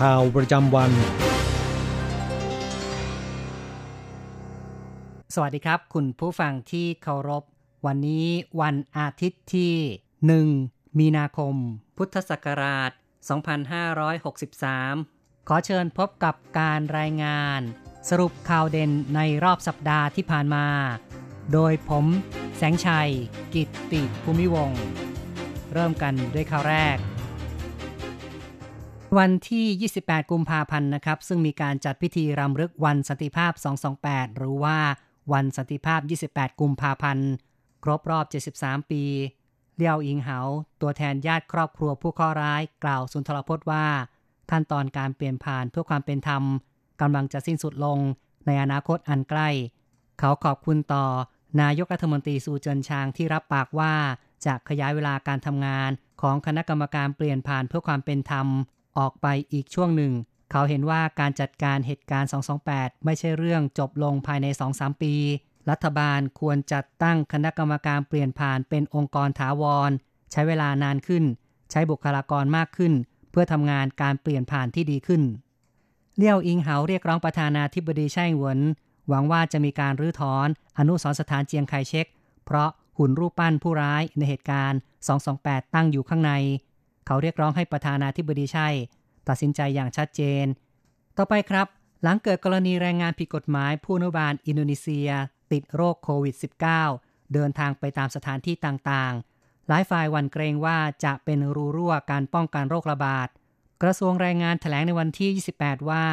ข่าวประจำวัน สวัสดีครับ คุณผู้ฟังที่เคารพ วันนี้วันอาทิตย์ที่ 1 มีนาคม พุทธศักราช 2563 ขอเชิญพบกับการรายงาน สรุปข่าวเด่นในรอบสัปดาห์ที่ผ่านมา โดยผมแสงชัย กิตติภูมิวง เริ่มกันด้วยข่าวแรก วันที่ 28 กุมภาพันธ์นะครับ ซึ่งมีการจัดพิธีรำลึกวันสันติภาพ 228 หรือว่าวันสันติภาพ 28 กุมภาพันธ์ ครบรอบ 73 ปีเลี่ยวอิงเหา ตัวแทนญาติครอบครัวผู้ข้อร้าย กล่าวสุนทรพจน์ว่า ขั้นตอนการเปลี่ยนผ่านเพื่อความเป็นธรรมกำลังจะสิ้นสุดลงในอนาคตอันใกล้ เขาขอบคุณต่อ นายกรัฐมนตรีซูเจินชางที่รับปากว่าจะขยายเวลาการทำงานของคณะกรรมการเปลี่ยนผ่านเพื่อความเป็นธรรม ออกไปอีกช่วงหนึ่ง เขาเห็นว่าการจัดการเหตุการณ์ 228 ไม่ใช่เรื่องจบลงภายใน 2-3 ปี รัฐบาลควรจัดตั้งคณะกรรมการเปลี่ยนผ่านเป็นองค์กรถาวร ใช้เวลานานขึ้น ใช้บุคลากรมากขึ้น เพื่อทำงานการเปลี่ยนผ่านที่ดีขึ้นเลี่ยวอิงเหาเรียกร้องประธานาธิบดีไช่หวน หวังว่าจะมีการรื้อถอน อนุสรสถานเจียงไคเชกเพราะหุ่นรูปปั้นผู้ร้ายในเหตุการณ์ 228 ตั้งอยู่ข้างใน เขาเรียกร้องให้ประธานาธิบดีใช่ตัดสินใจอย่างชัดเจน ต่อไปครับ หลังเกิดกรณีแรงงานผิดกฎหมาย ผู้อนุบาลอินโดนีเซีย ติดโรคโควิด -19 เดินทางไปตามสถานที่ต่างๆ หลายฝ่ายวันเกรงว่าจะเป็นรูรั่วการป้องกันโรคระบาด กระทรวงแรงงานแถลงในวันที่ 28 ว่า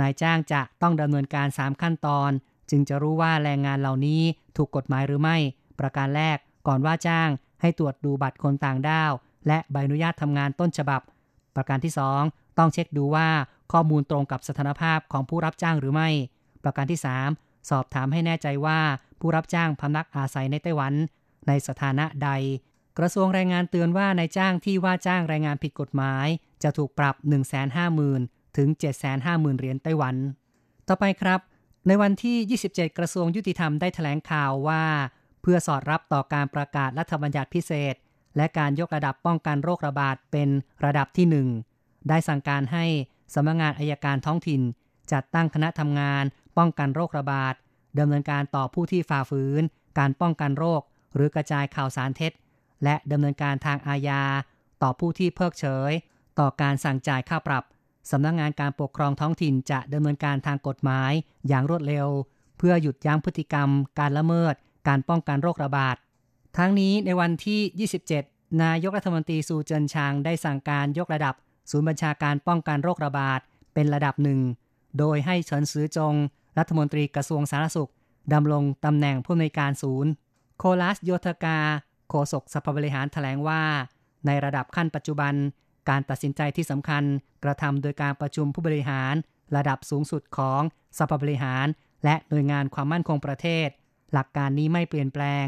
นายจ้างจะต้องดำเนินการ 3 ขั้นตอน จึงจะรู้ว่าแรงงานเหล่านี้ถูกกฎหมายหรือไม่ ประการแรกก่อนว่าจ้างให้ตรวจดูบัตรคนต่างด้าว และใบอนุญาตทำงานต้นฉบับ ประการที่ 2 ต้องเช็คดูว่าข้อมูลตรงกับสถานภาพของผู้รับจ้างหรือไม่ ประการที่ 3 สอบถามให้แน่ใจว่าผู้รับจ้างพำนักอาศัยในไต้หวัน ในสถานะใด กระทรวงแรงงานเตือนว่านายจ้างที่ว่าจ้างแรงงานผิดกฎหมาย จะถูกปรับ 150,000 ถึง 750,000 เหรียญไต้หวัน ต่อไปครับ ในวันที่ 27 กระทรวงยุติธรรมได้แถลงข่าวว่า เพื่อสอดรับต่อการประกาศรัฐบัญญัติพิเศษ และการยกระดับป้องกันโรคระบาดเป็นระดับที่ 1 ได้สั่งการให้สำนักงานอายการท้องถิ่น จัดตั้งคณะทำงาน ป้องกันโรคระบาดดำเนินการต่อผู้ที่ฝ่าฝืน การป้องกันโรค หรือกระจายข่าวสารเท็จ และดำเนินการทางอาญา ต่อผู้ที่เพิกเฉย ต่อการสั่งจ่ายค่าปรับสำนักงงานการปกครองท้องถิ่นจะดำเนินการทางกฎหมายอย่างรวดเร็ว เพื่อหยุดยั้งพฤติกรรม การละเมิด การป้องกันโรคระบาด ทั้งนี้ในวันที่ 27 นายกรัฐมนตรีซูเจินชางได้สั่งการยกระดับ ศูนย์บัญชาการป้องกันโรคระบาดเป็นระดับหนึ่ง โดยให้เฉินซือจง รัฐมนตรีกระทรวงสาธารณสุขดำรงตำแหน่งผู้อำนวยการศูนย์ โคลัสโยธกา โฆษกสภาบริหารแถลงว่า ในระดับขั้นปัจจุบัน การตัดสินใจที่สำคัญกระทำโดยการประชุมผู้บริหาร ระดับสูงสุดของสภาบริหาร และหน่วยงานความมั่นคงประเทศ หลักการนี้ไม่เปลี่ยนแปลง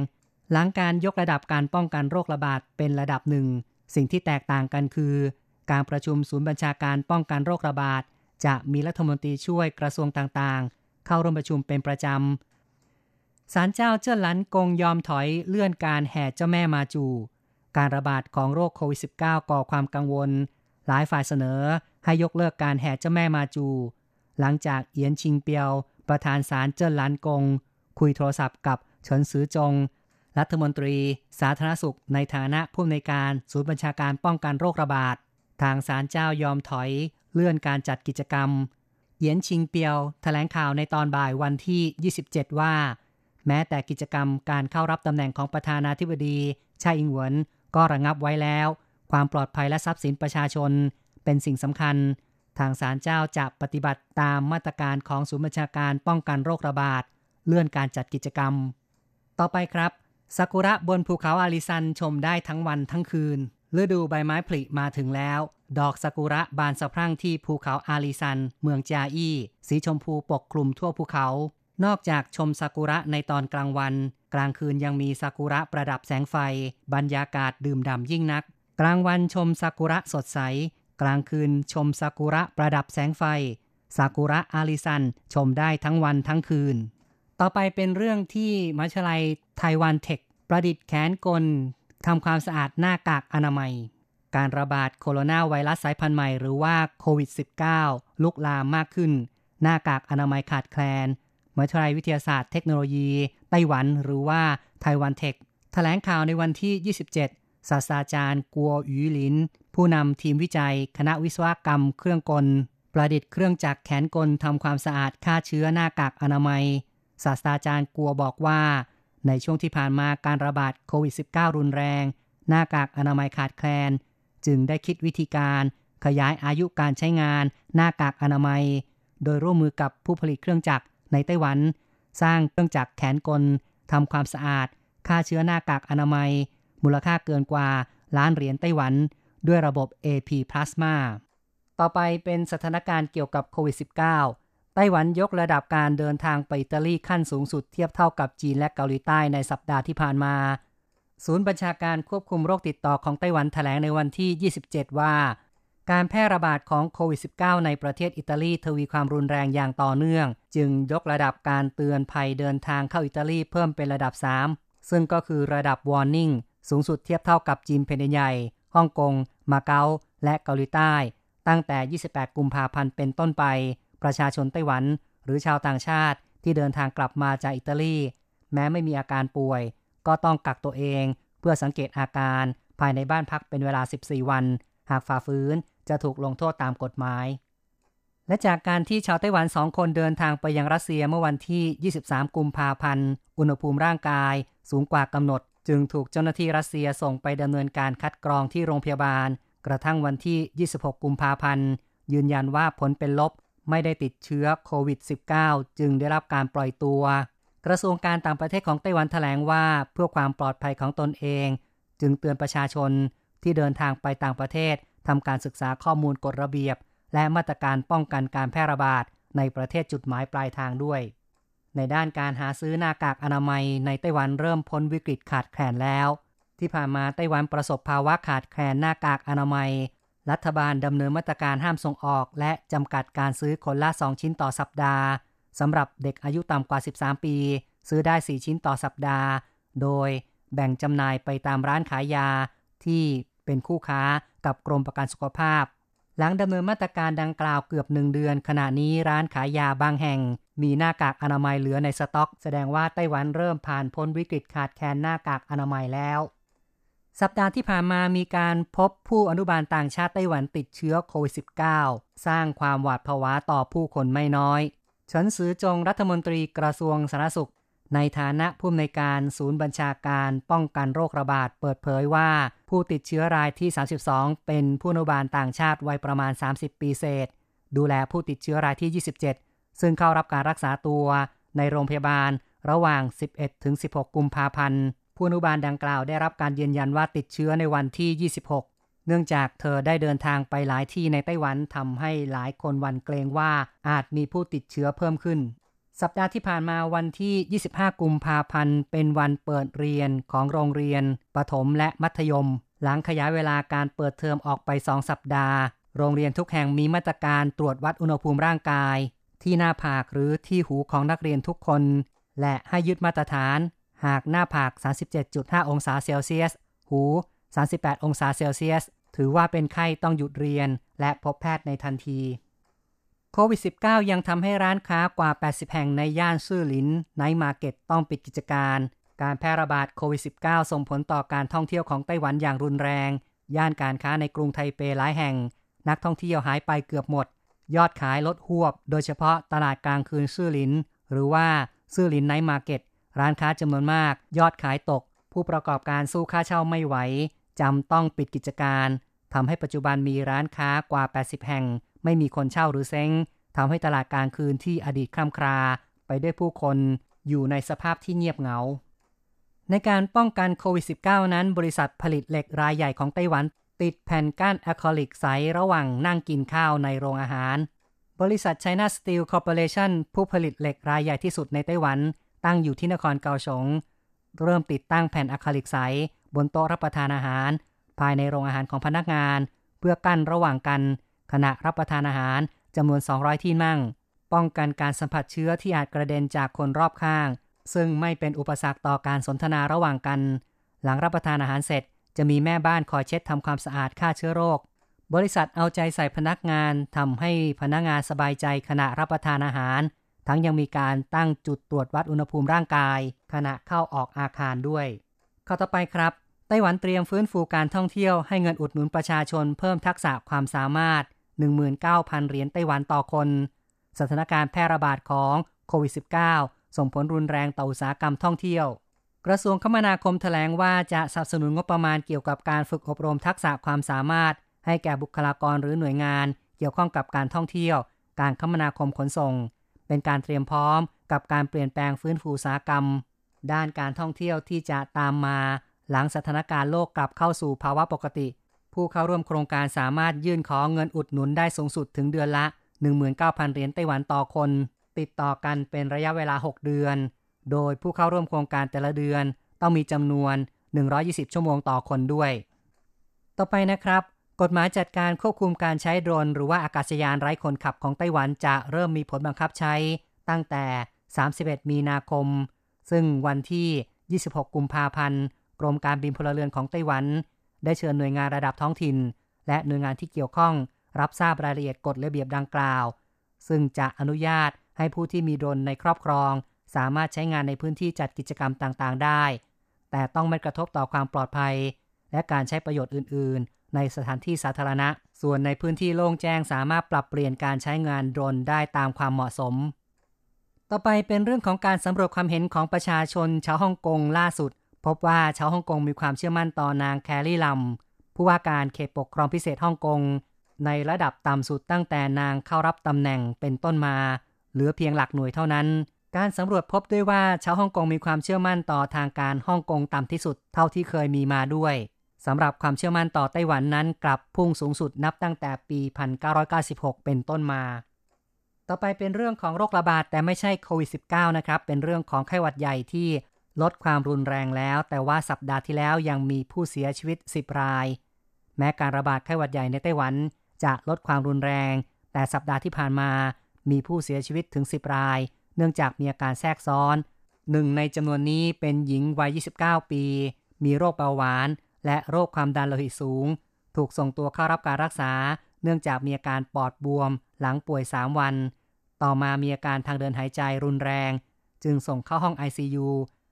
หลังการยกระดับการป้องกันโรคระบาดเป็นระดับหนึ่ง สิ่งที่แตกต่างกันคือ การประชุมศูนย์บัญชาการป้องกันโรคระบาดจะมีรัฐมนตรีช่วยกระทรวงต่างๆ เข้าร่วมประชุมเป็นประจำศาลเจ้าเจิ้นหลันกงยอมถอยเลื่อนการแห่เจ้าแม่มาจู การระบาดของโรคโควิด -19 ก่อความกังวล หลายฝ่ายเสนอให้ยกเลิกการแห่เจ้าแม่มาจู หลังจากเอียนชิงเปียว ประธานศาลเจิ้นหลันกง คุยโทรศัพท์กับเฉินซือจง รัฐมนตรี สาธารณสุข ในฐานะผู้อำนวยการศูนย์บัญชาการป้องกันโรคระบาด ทางศาลเจ้ายอมถอยเลื่อนการจัดกิจกรรมเหยียนชิงเปียวแถลงข่าวในตอนบ่ายวันที่ 27 ว่า แม้แต่กิจกรรมการเข้ารับตำแหน่งของประธานาธิบดีชาอิงหวน ก็ระงับไว้แล้ว ความปลอดภัยและทรัพย์สินประชาชน เป็นสิ่งสำคัญ ทางศาลเจ้าจะปฏิบัติตามมาตรการของศูนย์บัญชาการป้องกันโรคระบาด เลื่อนการจัดกิจกรรม ต่อไปครับ ซากุระบนภูเขาอาริซันชมได้ทั้งวันทั้งคืน ฤดูใบไม้ผลิมาถึงแล้ว ดอกซากุระบานสะพรั่งที่ภูเขาอาริซัน เมืองจาอี้สีชมพูปกคลุมทั่วภูเขา นอกจากชมซากุระในตอนกลางวัน กลางคืนยังมีซากุระประดับแสงไฟ บรรยากาศดื่มด่ำยิ่งนัก กลางวันชมซากุระสดใส กลางคืนชมซากุระประดับแสงไฟซากุระอาริซันชมได้ทั้งวันทั้งคืน ต่อไปเป็นเรื่องที่มัชลัยไต้หวันเทค ประดิษฐ์แขนกลทำความสะอาดหน้ากากอนามัย การระบาดโคโรนาไวรัสสายพันธุ์ใหม่หรือว่าโควิด -19 ลุกลามมากขึ้น หน้ากากอนามัยขาดแคลนมหาวิทยาลัยวิทยาศาสตร์เทคโนโลยี ไต้หวันหรือว่าไต้หวันเทค แถลงข่าวในวันที่ 27 ศาสตราจารย์กัวหยูหลิน ผู้นำทีมวิจัย คณะวิศวกรรมเครื่องกล ประดิษฐ์เครื่องจักรแขนกลทำความสะอาดฆ่าเชื้อหน้ากากอนามัย ศาสตราจารย์กัวบอกว่า ในช่วงที่ผ่านมาการระบาดโควิด -19 รุนแรง หน้ากากอนามัยขาดแคลน จึงได้คิดวิธีการขยายอายุการใช้งานหน้ากากอนามัย โดยร่วมมือกับผู้ผลิตเครื่องจักรในไต้หวัน สร้างเครื่องจักรแขนกลทำความสะอาดฆ่าเชื้อหน้ากากอนามัย มูลค่าเกินกว่าล้านเหรียญไต้หวัน ด้วยระบบ AP Plasma ต่อไปเป็นสถานการณ์เกี่ยวกับโควิด -19 ต้หวันยกระดับการเดินทางไปอิตาลีขั้นสูงสุดเทียบเท่ากับจีนและเกาหลีใต้ในสัปดาห์ที่ผ่านมา ศูนย์บัญชาการควบคุมโรคติดต่อของไต้หวันแถลงในวันที่ 27 ว่า การแพร่ระบาดของโควิด -19 ในประเทศอิตาลีทวีความรุนแรงอย่างต่อเนื่อง จึงยกระดับการเตือนภัยเดินทางเข้าอิตาลีเพิ่มเป็นระดับ 3 ซึ่งก็คือระดับ warning สูงสุดเทียบเท่ากับจีนแผ่นดินใหญ่ฮ่องกง มาเก๊าและเกาหลีใต้ ตั้งแต่ 28 กุมภาพันธ์เป็นต้นไป ประชาชนไต้หวัน หรือชาวต่างชาติที่เดินทางกลับมาจากอิตาลี แม้ไม่มีอาการป่วย ก็ต้องกักตัวเอง เพื่อสังเกตอาการภายในบ้านพักเป็นเวลา 14 วัน หากฝ่าฝืนจะถูกลงโทษตามกฎหมาย และจากการที่ชาวไต้หวันสองคนเดินทางไปยังรัสเซียเมื่อวันที่ 23 กุมภาพันธ์ อุณหภูมิร่างกายสูงกว่ากำหนด จึงถูกเจ้าหน้าที่รัสเซียส่งไปดำเนินการคัดกรองที่โรงพยาบาล กระทั่งวันที่ 26 กุมภาพันธ์ยืนยันว่าผลเป็นลบ ไม่ได้ติดเชื้อโควิด -19 จึงได้รับการปล่อยตัว กระทรวงการต่างประเทศของไต้หวันแถลงว่าเพื่อความปลอดภัยของตนเอง จึงเตือนประชาชนที่เดินทางไปต่างประเทศทำการศึกษาข้อมูลกฎระเบียบ และมาตรการป้องกันการแพร่ระบาดในประเทศจุดหมายปลายทางด้วย ในด้านการหาซื้อหน้ากากอนามัยในไต้หวันเริ่มพ้นวิกฤตขาดแคลนแล้ว ที่ผ่านมาไต้หวันประสบภาวะขาดแคลนหน้ากากอนามัย รัฐบาลดำเนินมาตรการห้ามส่งออก และจำกัดการซื้อคนละ 2 ชิ้นต่อสัปดาห์สำหรับเด็กอายุต่ำกว่า 13 ปี ซื้อได้ 4 ชิ้นต่อสัปดาห์ โดยแบ่งจำหน่ายไปตามร้านขายยา ที่เป็นคู่ค้ากับกรมประกันสุขภาพ หลังดำเนินมาตรการดังกล่าวเกือบหนึ่งเดือน ขณะนี้ร้านขายยาบางแห่ง มีหน้ากากอนามัยเหลือในสต็อก แสดงว่าไต้หวันเริ่มผ่านพ้นวิกฤตขาดแคลนหน้ากากอนามัยแล้ว สัปดาห์ที่ผ่านมามีการพบผู้อนุบาลต่างชาติไต้หวันติดเชื้อโควิด -19 สร้างความหวาดผวาต่อผู้คนไม่น้อยเฉินซือจงรัฐมนตรีกระทรวงสาธารณสุข ในฐานะผู้อำนวยการศูนย์บัญชาการป้องกันโรคระบาดเปิดเผยว่า ผู้ติดเชื้อรายที่ 32 เป็นผู้อนุบาลต่างชาติวัยประมาณ 30 ปีเศษ ดูแลผู้ติดเชื้อรายที่ 27 ซึ่งเข้ารับการรักษาตัวในโรงพยาบาลระหว่าง 11-16 กุมภาพันธ์ ผู้อนุบาลดังกล่าวได้รับการยืนยันว่าติดเชื้อในวันที่ 26 เนื่องจากเธอได้เดินทางไปหลายที่ในไต้หวันทำให้หลายคนวันเกรงว่าอาจมีผู้ติดเชื้อเพิ่มขึ้น สัปดาห์ที่ผ่านมาวันที่ 25 กุมภาพันธ์ เป็นวันเปิดเรียนของโรงเรียน ประถมและมัธยม หลังขยายเวลาการเปิดเทอมออกไป2สัปดาห์ โรงเรียนทุกแห่งมีมาตรการตรวจวัดอุณหภูมิร่างกาย ที่หน้าผากหรือที่หูของนักเรียนทุกคน และให้ยึดมาตรฐาน หากหน้าผาก 37.5 องศาเซลเซียส หู 38 องศาเซลเซียส ถือว่าเป็นไข้ต้องหยุดเรียน และพบแพทย์ในทันทีโควิด -19 ยังทำให้ร้านค้ากว่า 80 แห่งในย่านซื่อหลิน night market ต้องปิดกิจการ การแพร่ระบาดโควิด -19 ส่งผลต่อการท่องเที่ยวของไต้หวันอย่างรุนแรง ย่านการค้าในกรุงไทเปหลายแห่ง นักท่องเที่ยวหายไปเกือบหมด ยอดขายลดฮวบ โดยเฉพาะตลาดกลางคืนซื่อหลิน หรือว่าซื่อหลิน night market ร้านค้าจำนวนมาก ยอดขายตก ผู้ประกอบการสู้ค่าเช่าไม่ไหวจำต้องปิดกิจการทำให้ปัจจุบันมีร้านค้ากว่า 80 แห่ง ไม่มีคนเช่าหรือเซ้งทำให้ตลาดกลางคืนที่อดีตคลาคล่ำไปด้วยผู้คนอยู่ในสภาพที่เงียบเหงา ในการป้องกันโควิด -19 นั้น บริษัทผลิตเหล็กรายใหญ่ของไต้หวัน ติดแผ่นก้านอะคริลิกใสระหว่างนั่งกินข้าวในโรงอาหาร บริษัท China Steel Corporation ผู้ผลิตเหล็กรายใหญ่ที่สุดในไต้หวัน ตั้งอยู่ที่นครเกาสง เริ่มติดตั้งแผ่นอะคริลิกใส บนโต๊ะรับประทานอาหาร ภายในโรงอาหารของพนักงาน เพื่อกั้นระหว่างกัน ขณะรับประทานอาหารจำนวน 200 ที่นั่ง ป้องกันการสัมผัสเชื้อที่อาจกระเด็นจากคนรอบข้าง ซึ่งไม่เป็นอุปสรรคต่อการสนทนาระหว่างกัน หลังรับประทานอาหารเสร็จ จะมีแม่บ้านคอยเช็ดทำความสะอาดฆ่าเชื้อโรค บริษัทเอาใจใส่พนักงานทำให้พนักงานสบายใจขณะรับประทานอาหาร ทั้งยังมีการตั้งจุดตรวจวัดอุณหภูมิร่างกาย ขณะเข้าออกอาคารด้วย ข้อต่อไปครับ ไต้หวันเตรียมฟื้นฟูการท่องเที่ยวให้เงินอุดหนุนประชาชนเพิ่มทักษะความสามารถ 19,000 เหรียญไต้หวันต่อคน สถานการณ์แพร่ระบาดของโควิด -19 ส่งผลรุนแรงต่ออุตสาหกรรมท่องเที่ยว กระทรวงคมนาคมแถลงว่าจะสนับสนุนงบประมาณเกี่ยวกับการฝึกอบรมทักษะความสามารถ ให้แก่บุคลากรหรือหน่วยงาน เกี่ยวข้องกับการท่องเที่ยว การคมนาคมขนส่ง เป็นการเตรียมพร้อมกับการเปลี่ยนแปลงฟื้นฟูอุตสาหกรรม ด้านการท่องเที่ยวที่จะตามมาหลังสถานการณ์โลกกลับเข้าสู่ภาวะปกติ ผู้เข้าร่วมโครงการสามารถยื่นขอเงินอุดหนุนได้สูงสุดถึงเดือนละ 19,000 เหรียญไต้หวันต่อคน ติดต่อกันเป็นระยะเวลา 6 เดือน โดยผู้เข้าร่วมโครงการแต่ละเดือน ต้องมีจำนวน 120 ชั่วโมงต่อคนด้วย ต่อไปนะครับ กฎหมายจัดการควบคุมการใช้โดรน หรือว่าอากาศยานไร้คนขับของไต้หวันจะเริ่มมีผลบังคับใช้ตั้งแต่ 31 มีนาคม ซึ่งวันที่ 26 กุมภาพันธ์ กรมการบินพลเรือนของไต้หวัน ได้เชิญหน่วยงานระดับท้องถิ่น และหน่วยงานที่เกี่ยวข้อง รับทราบรายละเอียดกฎระเบียบดังกล่าว ซึ่งจะอนุญาตให้ผู้ที่มีโดรนในครอบครอง สามารถใช้งานในพื้นที่จัดกิจกรรมต่างๆ ได้ แต่ต้องไม่กระทบต่อความปลอดภัย และการใช้ประโยชน์อื่นๆ ในสถานที่สาธารณะ ส่วนในพื้นที่โล่งแจ้งสามารถปรับเปลี่ยนการใช้งานโดรนได้ตามความเหมาะสม ต่อไปเป็นเรื่องของการสำรวจความเห็นของประชาชนชาวฮ่องกงล่าสุด พบว่าชาวฮ่องกงมีความเชื่อมั่นต่อนางแคลรี่ลัมผู้ว่าการเขตปกครองพิเศษฮ่องกงในระดับต่ำสุดตั้งแต่นางเข้ารับตำแหน่งเป็นต้นมา เหลือเพียงหลักหน่วยเท่านั้น การสำรวจพบด้วยว่าชาวฮ่องกงมีความเชื่อมั่นต่อทางการฮ่องกงต่ำที่สุดเท่าที่เคยมีมาด้วย สำหรับความเชื่อมั่นต่อไต้หวันนั้นกลับพุ่งสูงสุดนับตั้งแต่ปี 1996 เป็นต้นมา ต่อไปเป็นเรื่องของโรคระบาดแต่ไม่ใช่โควิด -19 นะครับ เป็นเรื่องของไข้หวัดใหญ่ที่ลดความรุนแรงแล้ว แต่ว่าสัปดาห์ที่แล้วยังมีผู้เสียชีวิต 10 ราย แม้การระบาดไข้หวัดใหญ่ในไต้หวันจะลดความรุนแรง แต่สัปดาห์ที่ผ่านมามีผู้เสียชีวิตถึง 10 ราย เนื่องจากมีอาการแทรกซ้อนหนึ่งในจำนวนนี้เป็นหญิงวัย 29 ปี มีโรคเบาหวาน และโรคความดันโลหิตสูง ถูกส่งตัวเข้ารับการรักษา เนื่องจากมีอาการปอดบวม หลังป่วย 3 วัน ต่อมามีอาการทางเดินหายใจรุนแรง จึงส่งเข้าห้อง ICU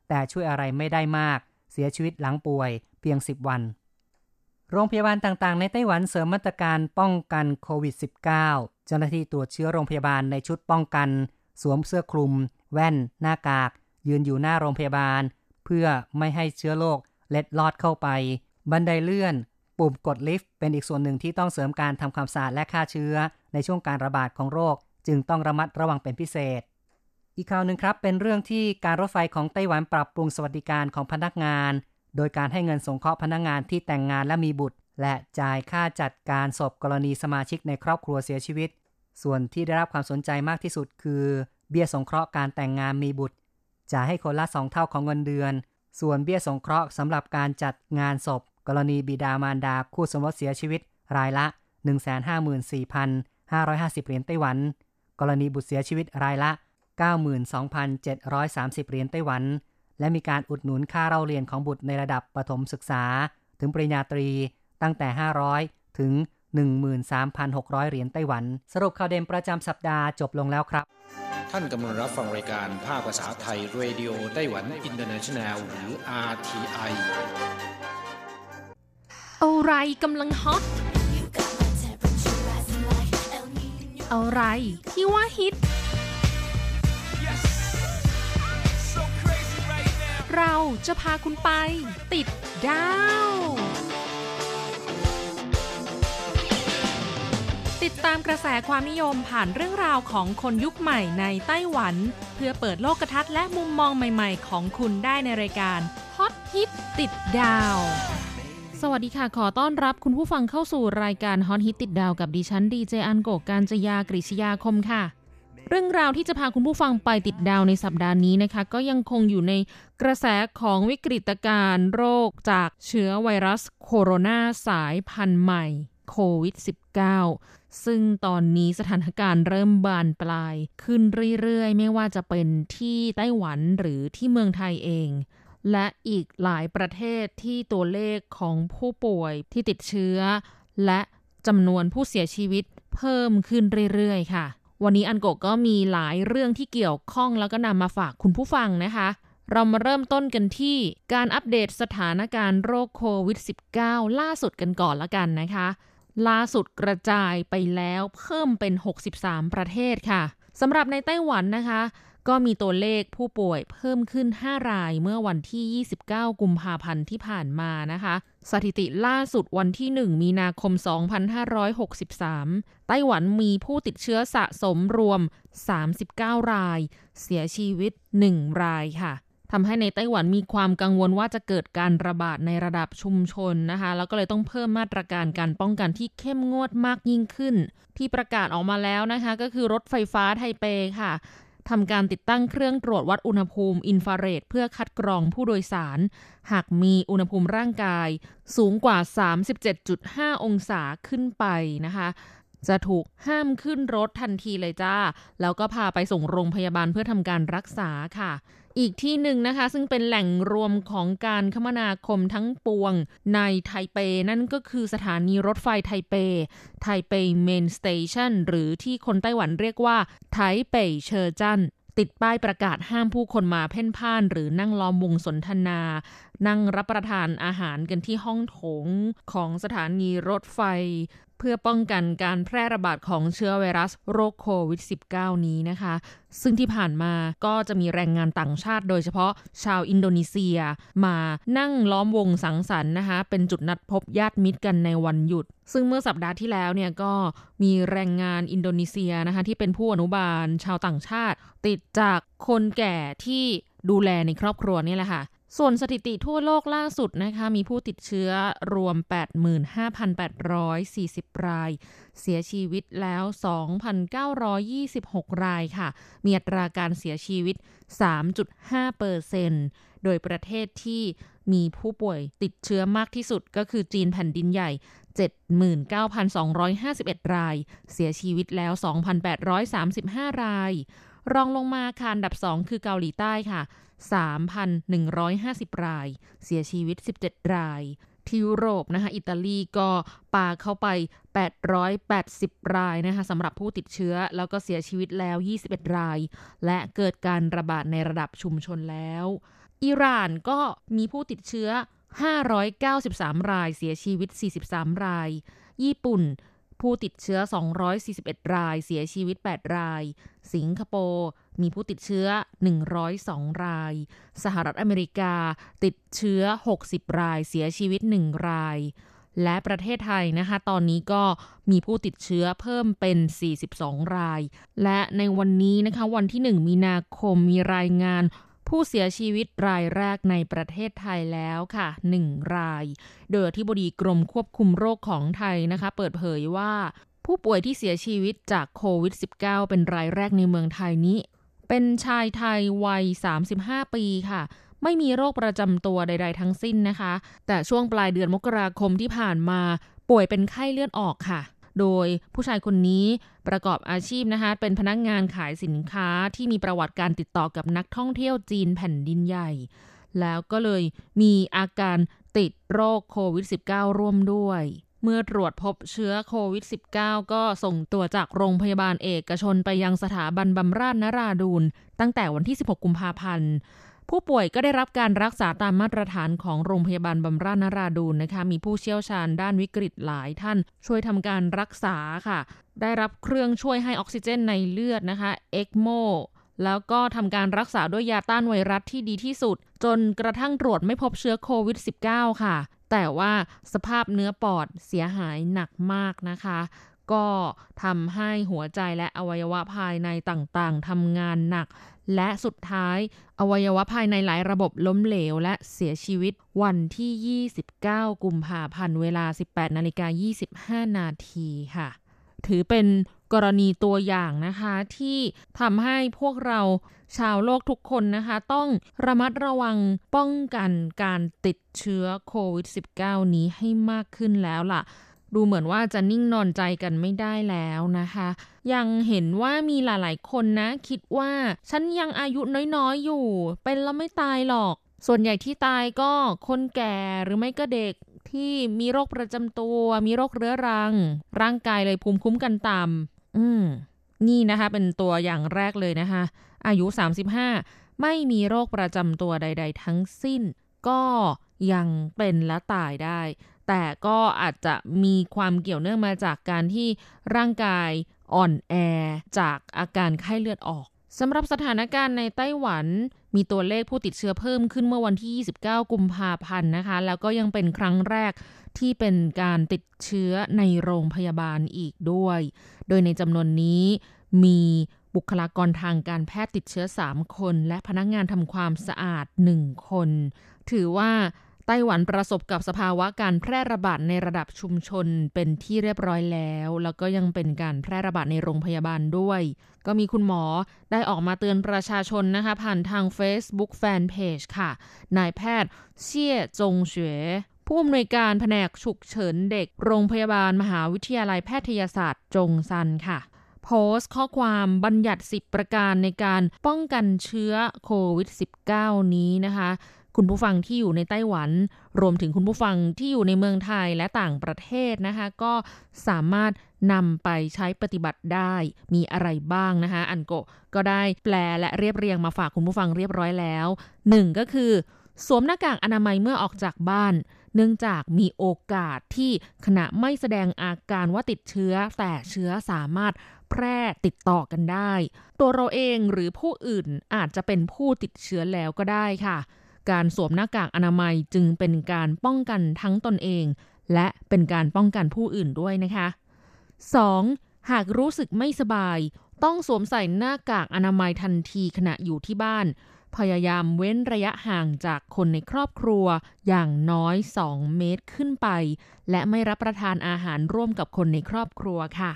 แต่ช่วยอะไรไม่ได้มาก เสียชีวิตหลังป่วยเพียง 10 วัน โรงพยาบาลต่างๆ ในไต้หวันเสริมมาตรการป้องกันโควิด -19 เจ้าหน้าที่ตรวจเชื้อโรงพยาบาลในชุดป้องกัน สวมเสื้อคลุม แว่น หน้ากาก ยืนอยู่หน้าโรงพยาบาล เพื่อไม่ให้เชื้อโรค เล็ดลอดเข้าไป บันไดเลื่อน ปุ่มกดลิฟต์เป็นอีกส่วนหนึ่งที่ต้องเสริมการทำความสะอาดและฆ่าเชื้อ ในช่วงการระบาดของโรค จึงต้องระมัดระวังเป็นพิเศษ อีกข่าวหนึ่งครับ เป็นเรื่องที่การรถไฟของไต้หวันปรับปรุงสวัสดิการของพนักงาน โดยการให้เงินสงเคราะห์พนักงานที่แต่งงานและมีบุตร และจ่ายค่าจัดการศพกรณีสมาชิกในครอบครัวเสียชีวิต ส่วนที่ได้รับความสนใจมากที่สุด คือ เบี้ยสงเคราะห์การแต่งงานมีบุตรจ่ายให้คนละสองเท่าของเงินเดือน ส่วนเบี้ยสงเคราะห์สำหรับการจัดงานศพ กรณีบิดามารดาคู่สมรสเสียชีวิต รายละ 154,550 เหรียญไต้หวัน กรณีบุตรเสียชีวิตรายละ 92,730 เหรียญไต้หวัน และมีการอุดหนุนค่าเล่าเรียนของบุตรในระดับประถมศึกษา ถึงปริญญาตรีตั้งแต่ 500 ถึง 13,600 เหรียญไต้หวัน สรุปข่าวเด่นประจำสัปดาห์จบลงแล้วครับ ท่านกำลังรับฟังรายการภาคภาษาไทย Radio Taiwan International หรือ RTI อะไรกำลังฮอตอะไรที่ว่าฮิต เราจะพาคุณไปติดดาว ติดตามกระแสความนิยมผ่านเรื่องราวของคนยุคใหม่ในไต้หวัน เพื่อเปิดโลกทัศน์และมุมมองใหม่ๆ ของคุณได้ในรายการฮอตฮิตติดดาว สวัสดีค่ะ ขอต้อนรับคุณผู้ฟังเข้าสู่รายการฮอตฮิตติดดาวกับดิฉันดีเจอันโกการจยากริชยาคมค่ะ เรื่องราวที่จะพาคุณผู้ฟังไปติดดาวในสัปดาห์นี้นะคะ ก็ยังคงอยู่ในกระแสของวิกฤตการณ์โรคจากเชื้อไวรัสโคโรนาสายพันธุ์ใหม่โควิด -19 ซึ่งตอนนี้สถานการณ์เริ่มบานปลาย ขึ้นเรื่อยๆ ไม่ว่าจะเป็นที่ไต้หวันหรือที่เมืองไทยเอง และอีกหลายประเทศที่ตัวเลขของผู้ป่วยที่ติดเชื้อ และจำนวนผู้เสียชีวิตเพิ่มขึ้นเรื่อยๆ ค่ะ วันนี้อันโกก็มีหลายเรื่องที่เกี่ยวข้องแล้วก็นำมาฝากคุณผู้ฟังนะคะ เรามาเริ่มต้นกันที่การอัปเดตสถานการณ์โรคโควิด -19 ล่าสุดกันก่อนละกันนะคะ ล่าสุดกระจายไปแล้วเพิ่มเป็น 63 ประเทศค่ะสำหรับในไต้หวันนะคะ ก็มีตัวเลขผู้ป่วยเพิ่มขึ้น 5 รายเมื่อวันที่ 29 กุมภาพันธ์ที่ผ่านมานะคะ สถิติล่าสุดวันที่ 1 มีนาคม 2563 ไต้หวันมีผู้ติดเชื้อสะสมรวม 39 ราย เสียชีวิต 1 รายค่ะ ทำให้ในไต้หวันมีความกังวลว่าจะเกิดการระบาดในระดับชุมชนนะคะ แล้วก็เลยต้องเพิ่มมาตรการการป้องกันที่เข้มงวดมากยิ่งขึ้น ที่ประกาศออกมาแล้วนะคะ ก็คือรถไฟฟ้าไทเปค่ะทำการติดตั้งเครื่องตรวจวัดอุณหภูมิอินฟราเรดเพื่อคัดกรองผู้โดยสาร หากมีอุณหภูมิร่างกาย สูงกว่า 37.5 องศาขึ้นไปนะคะจะถูกห้ามขึ้นรถทันทีเลยจ้า แล้วก็พาไปส่งโรงพยาบาลเพื่อทำการรักษาค่ะ อีกที่หนึ่งนะคะ ซึ่งเป็นแหล่งรวมของการคมนาคมทั้งปวงในไทเป นั่นก็คือสถานีรถไฟไทเป Taipei Main Station หรือที่คนไต้หวันเรียกว่า台北車站ติดป้ายประกาศห้ามผู้คนมาเพ่นพ่าน หรือนั่งล้อมวงสนทนา นั่งรับประทานอาหารกันที่ห้องโถงของสถานีรถไฟ เพื่อป้องกันการแพร่ระบาดของเชื้อไวรัสโรคโควิด -19 นี้นะคะ ซึ่งที่ผ่านมาก็จะมีแรงงานต่างชาติโดยเฉพาะชาวอินโดนีเซีย มานั่งล้อมวงสังสรรค์นะคะ เป็นจุดนัดพบญาติมิตรกันในวันหยุด ซึ่งเมื่อสัปดาห์ที่แล้วเนี่ยก็มีแรงงานอินโดนีเซียนะคะที่เป็นผู้อนุบาลชาวต่างชาติ ติดจากคนแก่ที่ดูแลในครอบครัวนี่แหละค่ะ ส่วนสถิติทั่วโลกล่าสุดนะคะ มีผู้ติดเชื้อรวม 85,840 ราย เสียชีวิตแล้ว 2,926 รายค่ะ มีอัตราการเสียชีวิต 3.5เปอร์เซนโดยประเทศที่มีผู้ป่วยติดเชื้อมากที่สุดก็คือจีนแผ่นดินใหญ่ 79,251 ราย เสียชีวิตแล้ว 2,835 ราย รองลงมาค่ะอันดับ 2 คือเกาหลีใต้ค่ะ 3,150 ราย เสียชีวิต 17 ราย ที่ยุโรปนะคะ อิตาลีก็ปาเข้าไป 880 รายนะคะสำหรับผู้ติดเชื้อแล้วก็เสียชีวิตแล้ว 21 ราย และเกิดการระบาดในระดับชุมชนแล้ว อิหร่านก็มีผู้ติดเชื้อ 593 ราย เสียชีวิต 43 ราย ญี่ปุ่น ผู้ติดเชื้อ 241 ราย เสียชีวิต 8 ราย สิงคโปร์มีผู้ติดเชื้อ 102 ราย สหรัฐอเมริกาติดเชื้อ 60 ราย เสียชีวิต 1 ราย และประเทศไทยนะคะ ตอนนี้ก็มีผู้ติดเชื้อเพิ่มเป็น 42 ราย และในวันนี้นะคะ วันที่ 1 มีนาคมมีรายงาน ผู้เสียชีวิตรายแรกในประเทศไทยแล้วค่ะ 1 ราย โดยอธิบดีกรมควบคุมโรคของไทยนะคะ เปิดเผยว่า ผู้ป่วยที่เสียชีวิตจากโควิด -19 เป็นรายแรกในเมืองไทยนี้ เป็นชายไทยวัย 35 ปีค่ะไม่มีโรคประจำตัวใด ๆ ทั้งสิ้นนะคะ แต่ช่วงปลายเดือนมกราคมที่ผ่านมา ป่วยเป็นไข้เลือดออกค่ะ โดยผู้ชายคนนี้ประกอบอาชีพนะคะเป็นพนักงงานขายสินค้าที่มีประวัติการติดต่อกับนักท่องเที่ยวจีนแผ่นดินใหญ่ แล้วก็เลยมีอาการติดโรคโควิด -19 ร่วมด้วย เมื่อตรวจพบเชื้อโควิด -19 ก็ส่งตัวจากโรงพยาบาลเอกชนไปยังสถาบันบำราศนราดูนตั้งแต่วันที่ 16 กุมภาพันธ์ ผู้ป่วยก็ได้รับการรักษาตามมาตรฐานของโรงพยาบาลบำราศนราดูนนะคะ มีผู้เชี่ยวชาญด้านวิกฤตหลายท่านช่วยทำการรักษาค่ะ ได้รับเครื่องช่วยให้ออกซิเจนในเลือดนะคะเอ็กโมแล้วก็ทำการรักษาด้วยยาต้านไวรัสที่ดีที่สุด จนกระทั่งตรวจไม่พบเชื้อโควิด -19 ค่ะ แต่ว่าสภาพเนื้อปอดเสียหายหนักมากนะคะ ก็ทำให้หัวใจและอวัยวะภายในต่างๆทำงานหนัก และสุดท้าย อวัยวะภายในหลายระบบล้มเหลวและเสียชีวิตวันที่ 29 กุมภาพันธ์เวลา 18นาฬิกา25 นาทีค่ะ ถือเป็นกรณีตัวอย่างนะคะที่ทำให้พวกเราชาวโลกทุกคนนะคะ ต้องระมัดระวังป้องกันการติดเชื้อโควิด -19 นี้ให้มากขึ้นแล้วล่ะ ดูเหมือนว่าจะนิ่งนอนใจกันไม่ได้แล้วนะคะ ยังเห็นว่ามีหลายๆคนนะ คิดว่าฉันยังอายุน้อยๆอยู่ เป็นแล้วไม่ตายหรอก ส่วนใหญ่ที่ตายก็คนแก่หรือไม่ก็เด็กที่มีโรคประจำตัว มีโรคเรื้อรัง ร่างกายเลยภูมิคุ้มกันต่ำอืมนี่นะคะ เป็นตัวอย่างแรกเลยนะคะ อายุ 35 ไม่มีโรคประจำตัวใด ๆ ทั้งสิ้น ก็ยังเป็นและตายได้ แต่ก็อาจจะมีความเกี่ยวเนื่องมาจากการที่ร่างกายอ่อนแอจากอาการไข้เลือดออกสำหรับสถานการณ์ในไต้หวันมีตัวเลขผู้ติดเชื้อเพิ่มขึ้นเมื่อวันที่ 29 กุมภาพันธ์นะคะ แล้วก็ยังเป็นครั้งแรกที่เป็นการติดเชื้อในโรงพยาบาลอีกด้วย โดยในจำนวนนี้มีบุคลากรทางการแพทย์ติดเชื้อ 3 คน และพนักงงานทำความสะอาด 1 คน ถือว่า ไต้หวันประสบกับสภาวะการแพร่ระบาดในระดับชุมชนเป็นที่เรียบร้อยแล้ว แล้วก็ยังเป็นการแพร่ระบาดในโรงพยาบาลด้วย ก็มีคุณหมอได้ออกมาเตือนประชาชนนะคะ ผ่านทาง Facebook Fanpage ค่ะ นายแพทย์เชี่ยจงเฉวผู้อำนวยการแผนกฉุกเฉินเด็ก โรงพยาบาลมหาวิทยาลัยแพทยศาสตร์จงซันค่ะโพสต์ข้อความบัญญัติ 10 ประการในการป้องกันเชื้อโควิด -19 นี้นะคะ คุณผู้ฟังที่อยู่ในไต้หวัน รวมถึงคุณผู้ฟังที่อยู่ในเมืองไทยและต่างประเทศนะคะ ก็สามารถนำไปใช้ปฏิบัติได้มีอะไรบ้างนะคะ อันโกก็ได้แปลและเรียบเรียงมาฝากคุณผู้ฟังเรียบร้อยแล้วหนึ่งก็คือ สวมหน้ากากอนามัยเมื่อออกจากบ้านเนื่องจากมีโอกาสที่ขณะไม่แสดงอาการว่าติดเชื้อ แต่เชื้อสามารถแพร่ติดต่อกันได้ ตัวเราเองหรือผู้อื่นอาจจะเป็นผู้ติดเชื้อแล้วก็ได้ค่ะ การสวมหน้ากากอนามัยจึงเป็นการป้องกันทั้งตนเอง และเป็นการป้องกันผู้อื่นด้วยนะคะ 2. หากรู้สึกไม่สบาย ต้องสวมใส่หน้ากากอนามัยทันทีขณะอยู่ที่บ้าน พยายามเว้นระยะห่างจากคนในครอบครัวอย่างน้อย 2 เมตรขึ้นไป และไม่รับประทานอาหารร่วมกับคนในครอบครัวค่ะ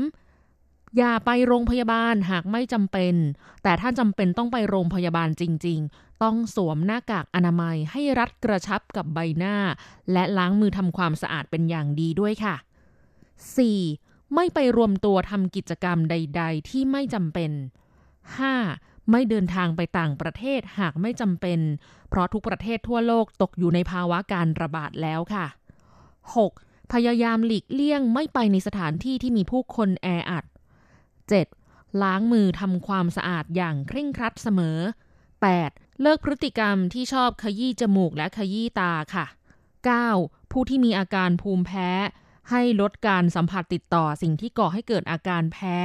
3. อย่าไปโรงพยาบาลหากไม่จำเป็น แต่ถ้าจำเป็นต้องไปโรงพยาบาลจริง ต้องสวมหน้ากากอนามัยให้รัดกระชับกับใบหน้า และล้างมือทำความสะอาดเป็นอย่างดีด้วยค่ะ 4. ไม่ไปรวมตัวทำกิจกรรมใด ๆ ที่ไม่จำเป็น 5. ไม่เดินทางไปต่างประเทศหากไม่จำเป็น เพราะทุกประเทศทั่วโลกตกอยู่ในภาวะการระบาดแล้วค่ะ 6. พยายามหลีกเลี่ยงไม่ไปในสถานที่ที่มีผู้คนแออัด 7. ล้างมือทำความสะอาดอย่างเคร่งครัดเสมอ 8. เลิกพฤติกรรมที่ชอบขยี้จมูกและขยี้ตาค่ะ 9. ผู้ที่มีอาการภูมิแพ้ ให้ลดการสัมผัสติดต่อสิ่งที่ก่อให้เกิดอาการแพ้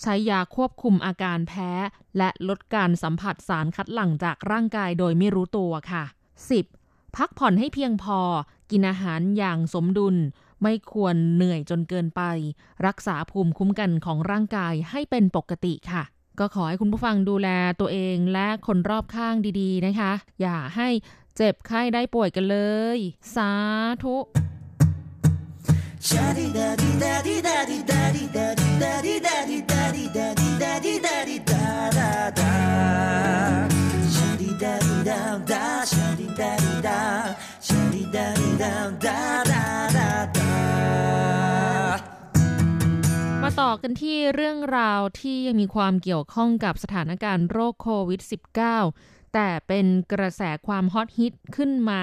ใช้ยาควบคุมอาการแพ้ และลดการสัมผัสสารคัดหลั่งจากร่างกายโดยไม่รู้ตัวค่ะ 10. พักผ่อนให้เพียงพอ กินอาหารอย่างสมดุล ไม่ควรเหนื่อยจนเกินไป รักษาภูมิคุ้มกันของร่างกายให้เป็นปกติค่ะ ก็ขอให้คุณผู้ฟังดูแลตัวเองและคนรอบข้างดีๆนะคะ อย่าให้เจ็บไข้ได้ป่วยกันเลย สาธุ ต่อกันที่เรื่องราวที่ยังมีความเกี่ยวข้องกับสถานการณ์โรคโควิด -19 แต่เป็นกระแสความฮอตฮิตขึ้นมา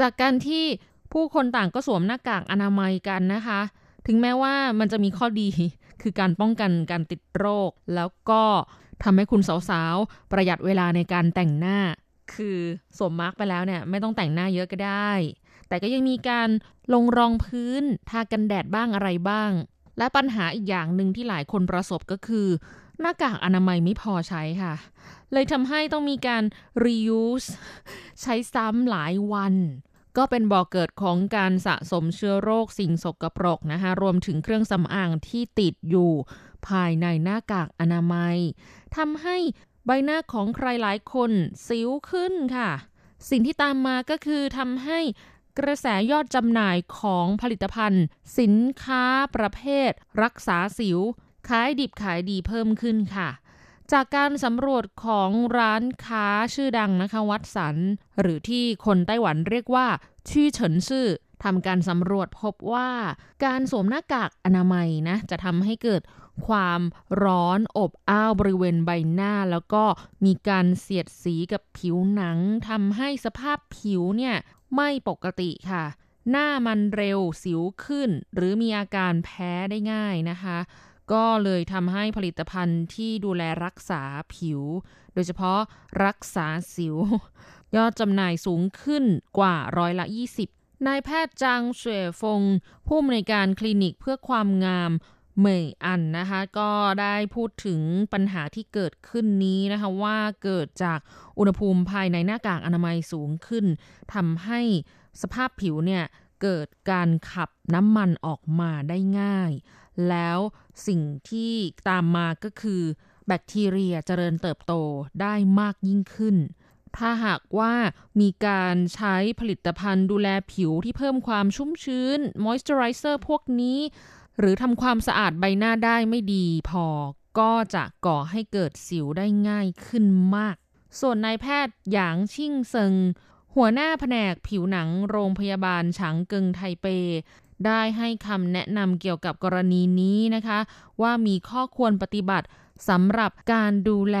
จากการที่ผู้คนต่างก็สวมหน้ากากอนามัยกันนะคะ ถึงแม้ว่ามันจะมีข้อดีคือการป้องกันการติดโรค แล้วก็ทำให้คุณสาวๆ ประหยัดเวลาในการแต่งหน้า คือสวมมาร์กไปแล้วเนี่ยไม่ต้องแต่งหน้าเยอะก็ได้ แต่ก็ยังมีการลงรองพื้นทากันแดดบ้างอะไรบ้าง และปัญหาอีกอย่างหนึ่งที่หลายคนประสบก็คือ หน้ากากอนามัยไม่พอใช้ค่ะ เลยทำให้ต้องมีการ reuse ใช้ซ้ำหลายวัน ก็เป็นบ่อกเกิดของการสะสมเชื้อโรคสิ่งสกปรกนะคะ รวมถึงเครื่องสำอางที่ติดอยู่ ภายในหน้ากากอนามัยทำให้ใบหน้าของใครหลายคนสิวขึ้นค่ะ สิ่งที่ตามมาก็คือทำให้ กระแสยอดจำหน่ายของผลิตภัณฑ์ สินค้าประเภท รักษาสิว ขายดิบขายดีเพิ่มขึ้นค่ะ จากการสำรวจของร้านค้าชื่อดังนะคะวัดสัน หรือที่คนไต้หวันเรียกว่าชื่อเฉินซื่อทำการสำรวจพบว่าการสวมหน้ากากอนามัยนะจะทำให้เกิดความร้อนอบอ้าวบริเวณใบหน้า แล้วก็มีการเสียดสีกับผิวหนังทำให้สภาพผิวเนี่ย ไม่ปกติค่ะ หน้ามันเร็วสิวขึ้น หรือมีอาการแพ้ได้ง่ายนะคะ ก็เลยทำให้ผลิตภัณฑ์ที่ดูแลรักษาผิว โดยเฉพาะรักษาสิว ยอดจำหน่ายสูงขึ้นกว่าร้อยละ 20นายแพทย์จางเสวยฟง ผู้อำนวยการคลินิกเพื่อความงาม เมยอันนะคะก็ได้พูดถึงปัญหาที่เกิดขึ้นนี้นะคะว่าเกิดจากอุณหภูมิภายในหน้ากากอนามัยสูงขึ้นทำให้สภาพผิวเนี่ยเกิดการขับน้ำมันออกมาได้ง่าย แล้วสิ่งที่ตามมาก็คือ แบคทีเรียเจริญเติบโตได้มากยิ่งขึ้น ถ้าหากว่ามีการใช้ผลิตภัณฑ์ดูแลผิวที่เพิ่มความชุ่มชื้นมอยส์เจอไรเซอร์พวกนี้ หรือทำความสะอาดใบหน้าได้ไม่ดีพอ ก็จะก่อให้เกิดสิวได้ง่ายขึ้นมาก ส่วนนายแพทย์หยางชิ่งเซิง หัวหน้าแผนกผิวหนังโรงพยาบาลฉางเกิงไทเป ได้ให้คำแนะนำเกี่ยวกับกรณีนี้นะคะ ว่ามีข้อควรปฏิบัติสำหรับการดูแล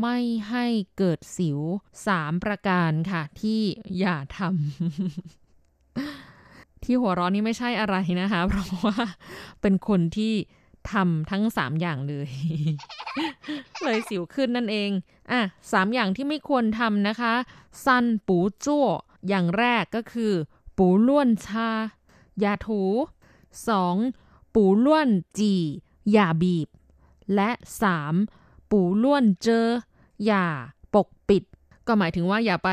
ไม่ให้เกิดสิว 3 ประการค่ะ ที่อย่าทำ ที่หัวร้อนนี่ไม่ใช่อะไรนะคะ เพราะว่าเป็นคนที่ทำทั้งสามอย่างเลย เลยสิวขึ้นนั่นเอง อะสามอย่างที่ไม่ควรทำนะคะ ซันปูจั่วอย่างแรกก็คือ ปูล้วนชา อย่าถูสองปูล้วนจีอย่าบีบ และสามปูล้วนเจอ อย่าปกปิด ก็หมายถึงว่าอย่าไป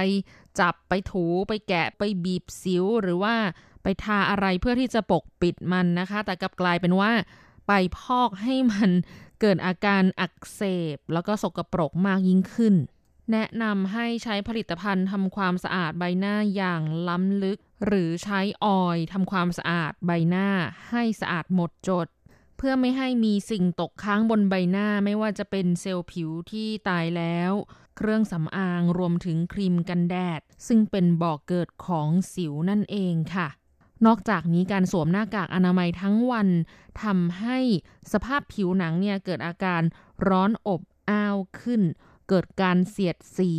จับไปถูไปแกะไปบีบสิวหรือว่า ไปทาอะไรเพื่อที่จะปกปิดมันนะคะ แต่กลับกลายเป็นว่าไปพอกให้มันเกิดอาการอักเสบ แล้วก็สกปรกมากยิ่งขึ้น แนะนำให้ใช้ผลิตภัณฑ์ทำความสะอาดใบหน้าอย่างล้ำลึก หรือใช้ออยทำความสะอาดใบหน้าให้สะอาดหมดจด เพื่อไม่ให้มีสิ่งตกค้างบนใบหน้าไม่ว่าจะเป็นเซลล์ผิวที่ตายแล้ว เครื่องสำอางรวมถึงครีมกันแดด ซึ่งเป็นบ่อกเกิดของสิวนั่นเองค่ะ นอกจากนี้การสวมหน้ากากอนามัยทั้งวันทำให้สภาพผิวหนังเนี่ยเกิดอาการร้อนอบอ้าวขึ้น เกิดการเสียดสี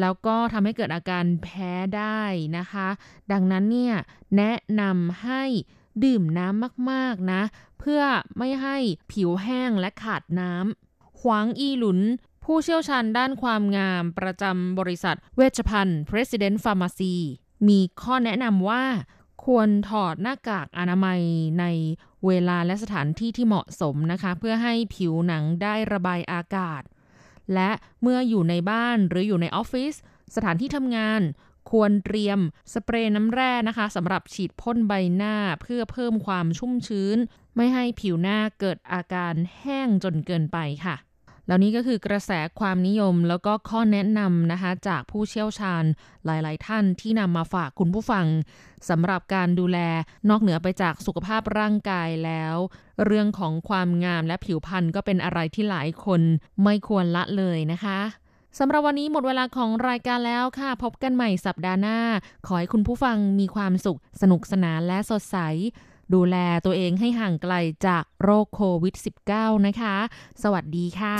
แล้วก็ทำให้เกิดอาการแพ้ได้นะคะ ดังนั้นเนี่ยแนะนำให้ดื่มน้ำมากๆนะ เพื่อไม่ให้ผิวแห้งและขาดน้ำหวางอีหลุนผู้เชี่ยวชาญด้านความงามประจำบริษัทเวชภัณฑ์ President Pharmacy มีข้อแนะนำว่า ควรถอดหน้ากากอนามัยในเวลาและสถานที่ที่เหมาะสมนะคะ เพื่อให้ผิวหนังได้ระบายอากาศ และเมื่ออยู่ในบ้านหรืออยู่ในออฟฟิศสถานที่ทำงาน ควรเตรียมสเปรย์น้ำแร่นะคะสำหรับฉีดพ่นใบหน้าเพื่อเพิ่มความชุ่มชื้น ไม่ให้ผิวหน้าเกิดอาการแห้งจนเกินไปค่ะ แล้วนี้ก็คือกระแสความนิยมแล้วก็ข้อแนะนำนะคะ จากผู้เชี่ยวชาญหลาย ๆ ท่านที่นำมาฝากคุณผู้ฟังสำหรับการดูแลนอกเหนือไปจากสุขภาพร่างกายแล้ว เรื่องของความงามและผิวพรรณก็เป็นอะไรที่หลายคนไม่ควรละเลยนะคะสำหรับวันนี้หมดเวลาของรายการแล้วค่ะ พบกันใหม่สัปดาห์หน้า ขอให้คุณผู้ฟังมีความสุข สนุกสนานและสดใส ดูแลตัวเองให้ห่างไกลจากโรคโควิด -19 นะคะ สวัสดีค่ะ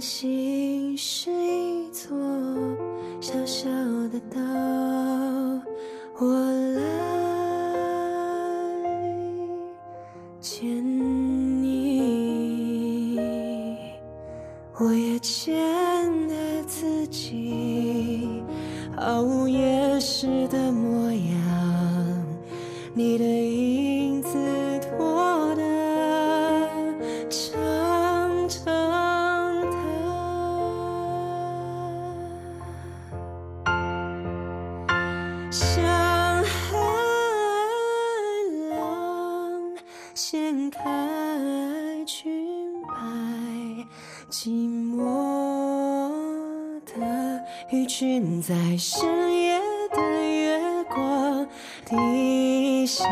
心是一座小小的岛，深夜的月光底下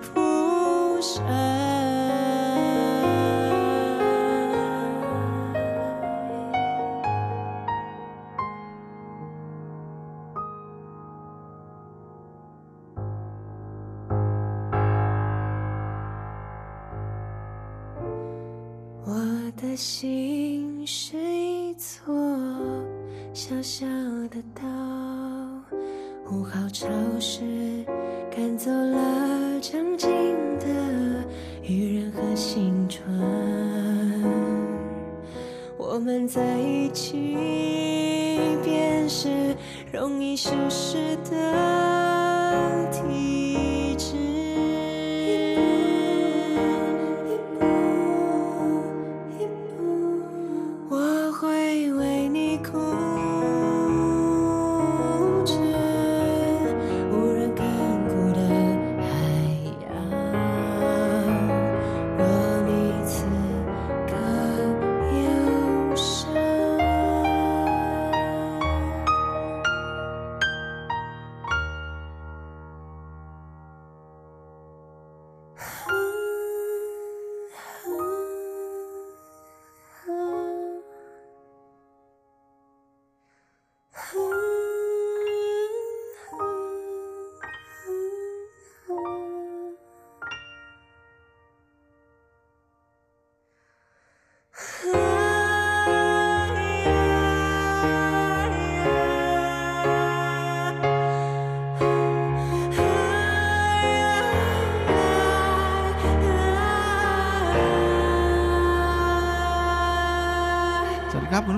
浮上。我的心是一座小小的岛，午后潮湿赶走了曾经的愚人和新船。我们在一起，便是容易消失的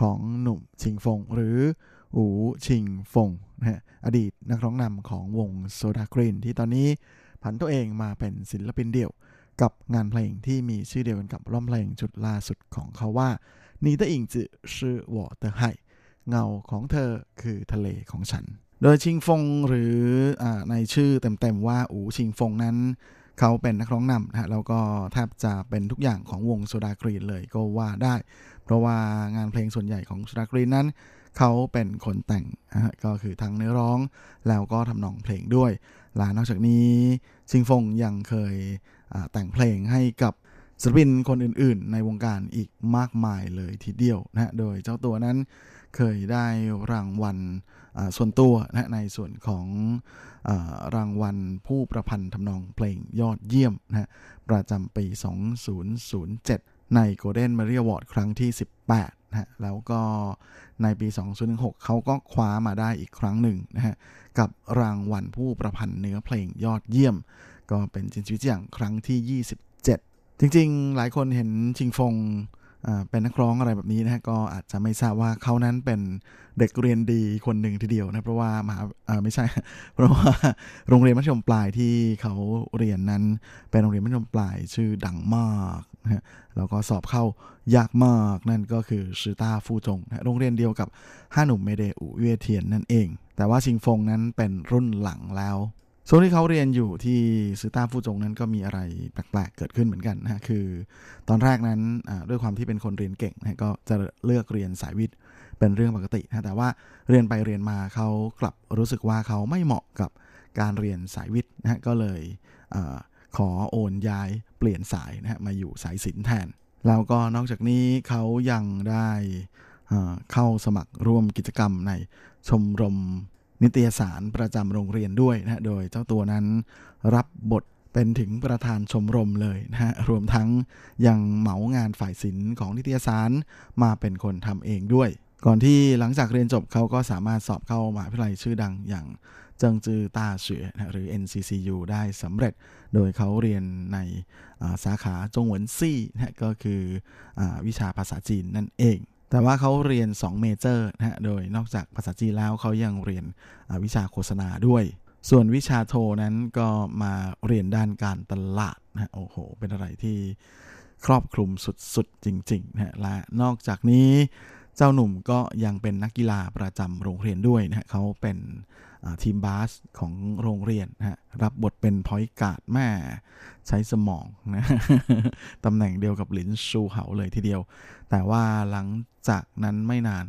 ของหนุ่มชิงฟง หรืออูชิงฟงนะฮะอดีตนักร้องนำของวงโซดากรีนที่ตอนนี้ผันตัวเองมาเป็นศิลปินเดี่ยว กับงานเพลงที่มีชื่อเดียวกันกับร่มเพลงชุดล่าสุดของเขาว่านีเตอิงจือชื่อวอเตอร์ไฮเงาของเธอคือทะเลของฉัน โดยชิงฟงหรืออในชื่อเต็มๆว่าอูชิงฟงนั้น เขาเป็นนักร้องนำนะฮะแล้วก็แทบจะเป็นทุกอย่างของวงโซดากรีนเลยก็ว่าได้ เพราะว่างานเพลงส่วนใหญ่ของโซดากรีนนั้น เขาเป็นคนแต่งนะฮะก็คือทั้งเนื้อร้องแล้วก็ทำนองเพลงด้วย และนอกจากนี้ชิงฟงยังเคยแต่งเพลงให้กับศิลปินคนอื่นๆ ในวงการอีกมากมายเลยทีเดียวนะโดยเจ้าตัวนั้นเคยได้รางวัลส่วนตัวนะในส่วนของรางวัลผู้ประพันธ์ทำนองเพลงยอดเยี่ยมนะประจำปี 2007 ใน Golden m a r i Award ครั้งที่ 18นะแล้วก็ในปี 2016 เขาก็คว้ามาได้อีกครั้งหนึ่งนะฮะกับรางวัลผู้ประพันธ์เนื้อเพลงยอดเยี่ยม ก็เป็นจินชีวิตอย่างครั้งที่ 27 จริงๆ หลายคนเห็นชิงฟง เป็นนักร้องอะไรแบบนี้นะฮะก็อาจจะไม่ทราบว่าเขานั้นเป็นเด็กเรียนดีคนหนึ่งทีเดียวนะเพราะว่ามหาไม่ใช่ เพราะว่าโรงเรียนมัธยมปลายที่เขาเรียนนั้น เป็นโรงเรียนมัธยมปลายชื่อดังมากนะฮะแล้วก็สอบเข้ายากมากนั่นก็คือชื่อต้าฟูจงนะโรงเรียนเดียวกับห้าหนุ่มเมเดอูเวเทียนนั่นเอง แต่ว่าชิงฟงนั้นเป็นรุ่นหลังแล้ว ช่วงที่เขาเรียนอยู่ที่ซื้อต้าฟูจงนั้นก็มีอะไรแปลกๆเกิดขึ้นเหมือนกันนะคือ ตอนแรกนั้นด้วยความที่เป็นคนเรียนเก่งนะก็จะเลือกเรียนสายวิทย์เป็นเรื่องปกตินะแต่ว่าเรียนไปเรียนมาเขากลับรู้สึกว่าเขาไม่เหมาะกับการเรียนสายวิทย์นะก็เลยอขอโอนย้ายเปลี่ยนสายนะฮะมาอยู่สายศิลป์แทน แล้วก็นอกจากนี้เขายังได้เข้าสมัครร่วมกิจกรรมในชมรม นิตยสารประจำโรงเรียนด้วยนะโดยเจ้าตัวนั้นรับบทเป็นถึงประธานชมรมเลยนะฮะ รวมทั้งยังเหมางานฝ่ายศิลป์ของนิตยสารมาเป็นคนทำเองด้วย ก่อนที่หลังจากเรียนจบเขาก็สามารถสอบเข้ามหาวิทยาลัยชื่อดังอย่างเจิงจือต้าเฉือนะหรือ NCCU ได้สำเร็จ โดยเขาเรียนในสาขาจงหวนซี่นะก็คืออวิชาภาษาจีนนั่นเอง แต่ว่าเขาเรียน 2 เมเจอร์นะฮะ โดยนอกจากภาษาจีนแล้วเขายังเรียนวิชาโฆษณาด้วย ส่วนวิชาโทนั้นก็มาเรียนด้านการตลาดนะ โอ้โห เป็นอะไรที่ครอบคลุมสุดๆ จริงๆนะและนอกจากนี้เจ้าหนุ่มก็ยังเป็นนักกีฬาประจำโรงเรียนด้วยนะเขาเป็นทีมบาสของโรงเรียนนะรับบทเป็นพอยการ์ดแม่ใช้สมองนะตำแหน่งเดียวกับหลินชูเหาเลยทีเดียว แต่ว่าหลังจากนั้นไม่นาน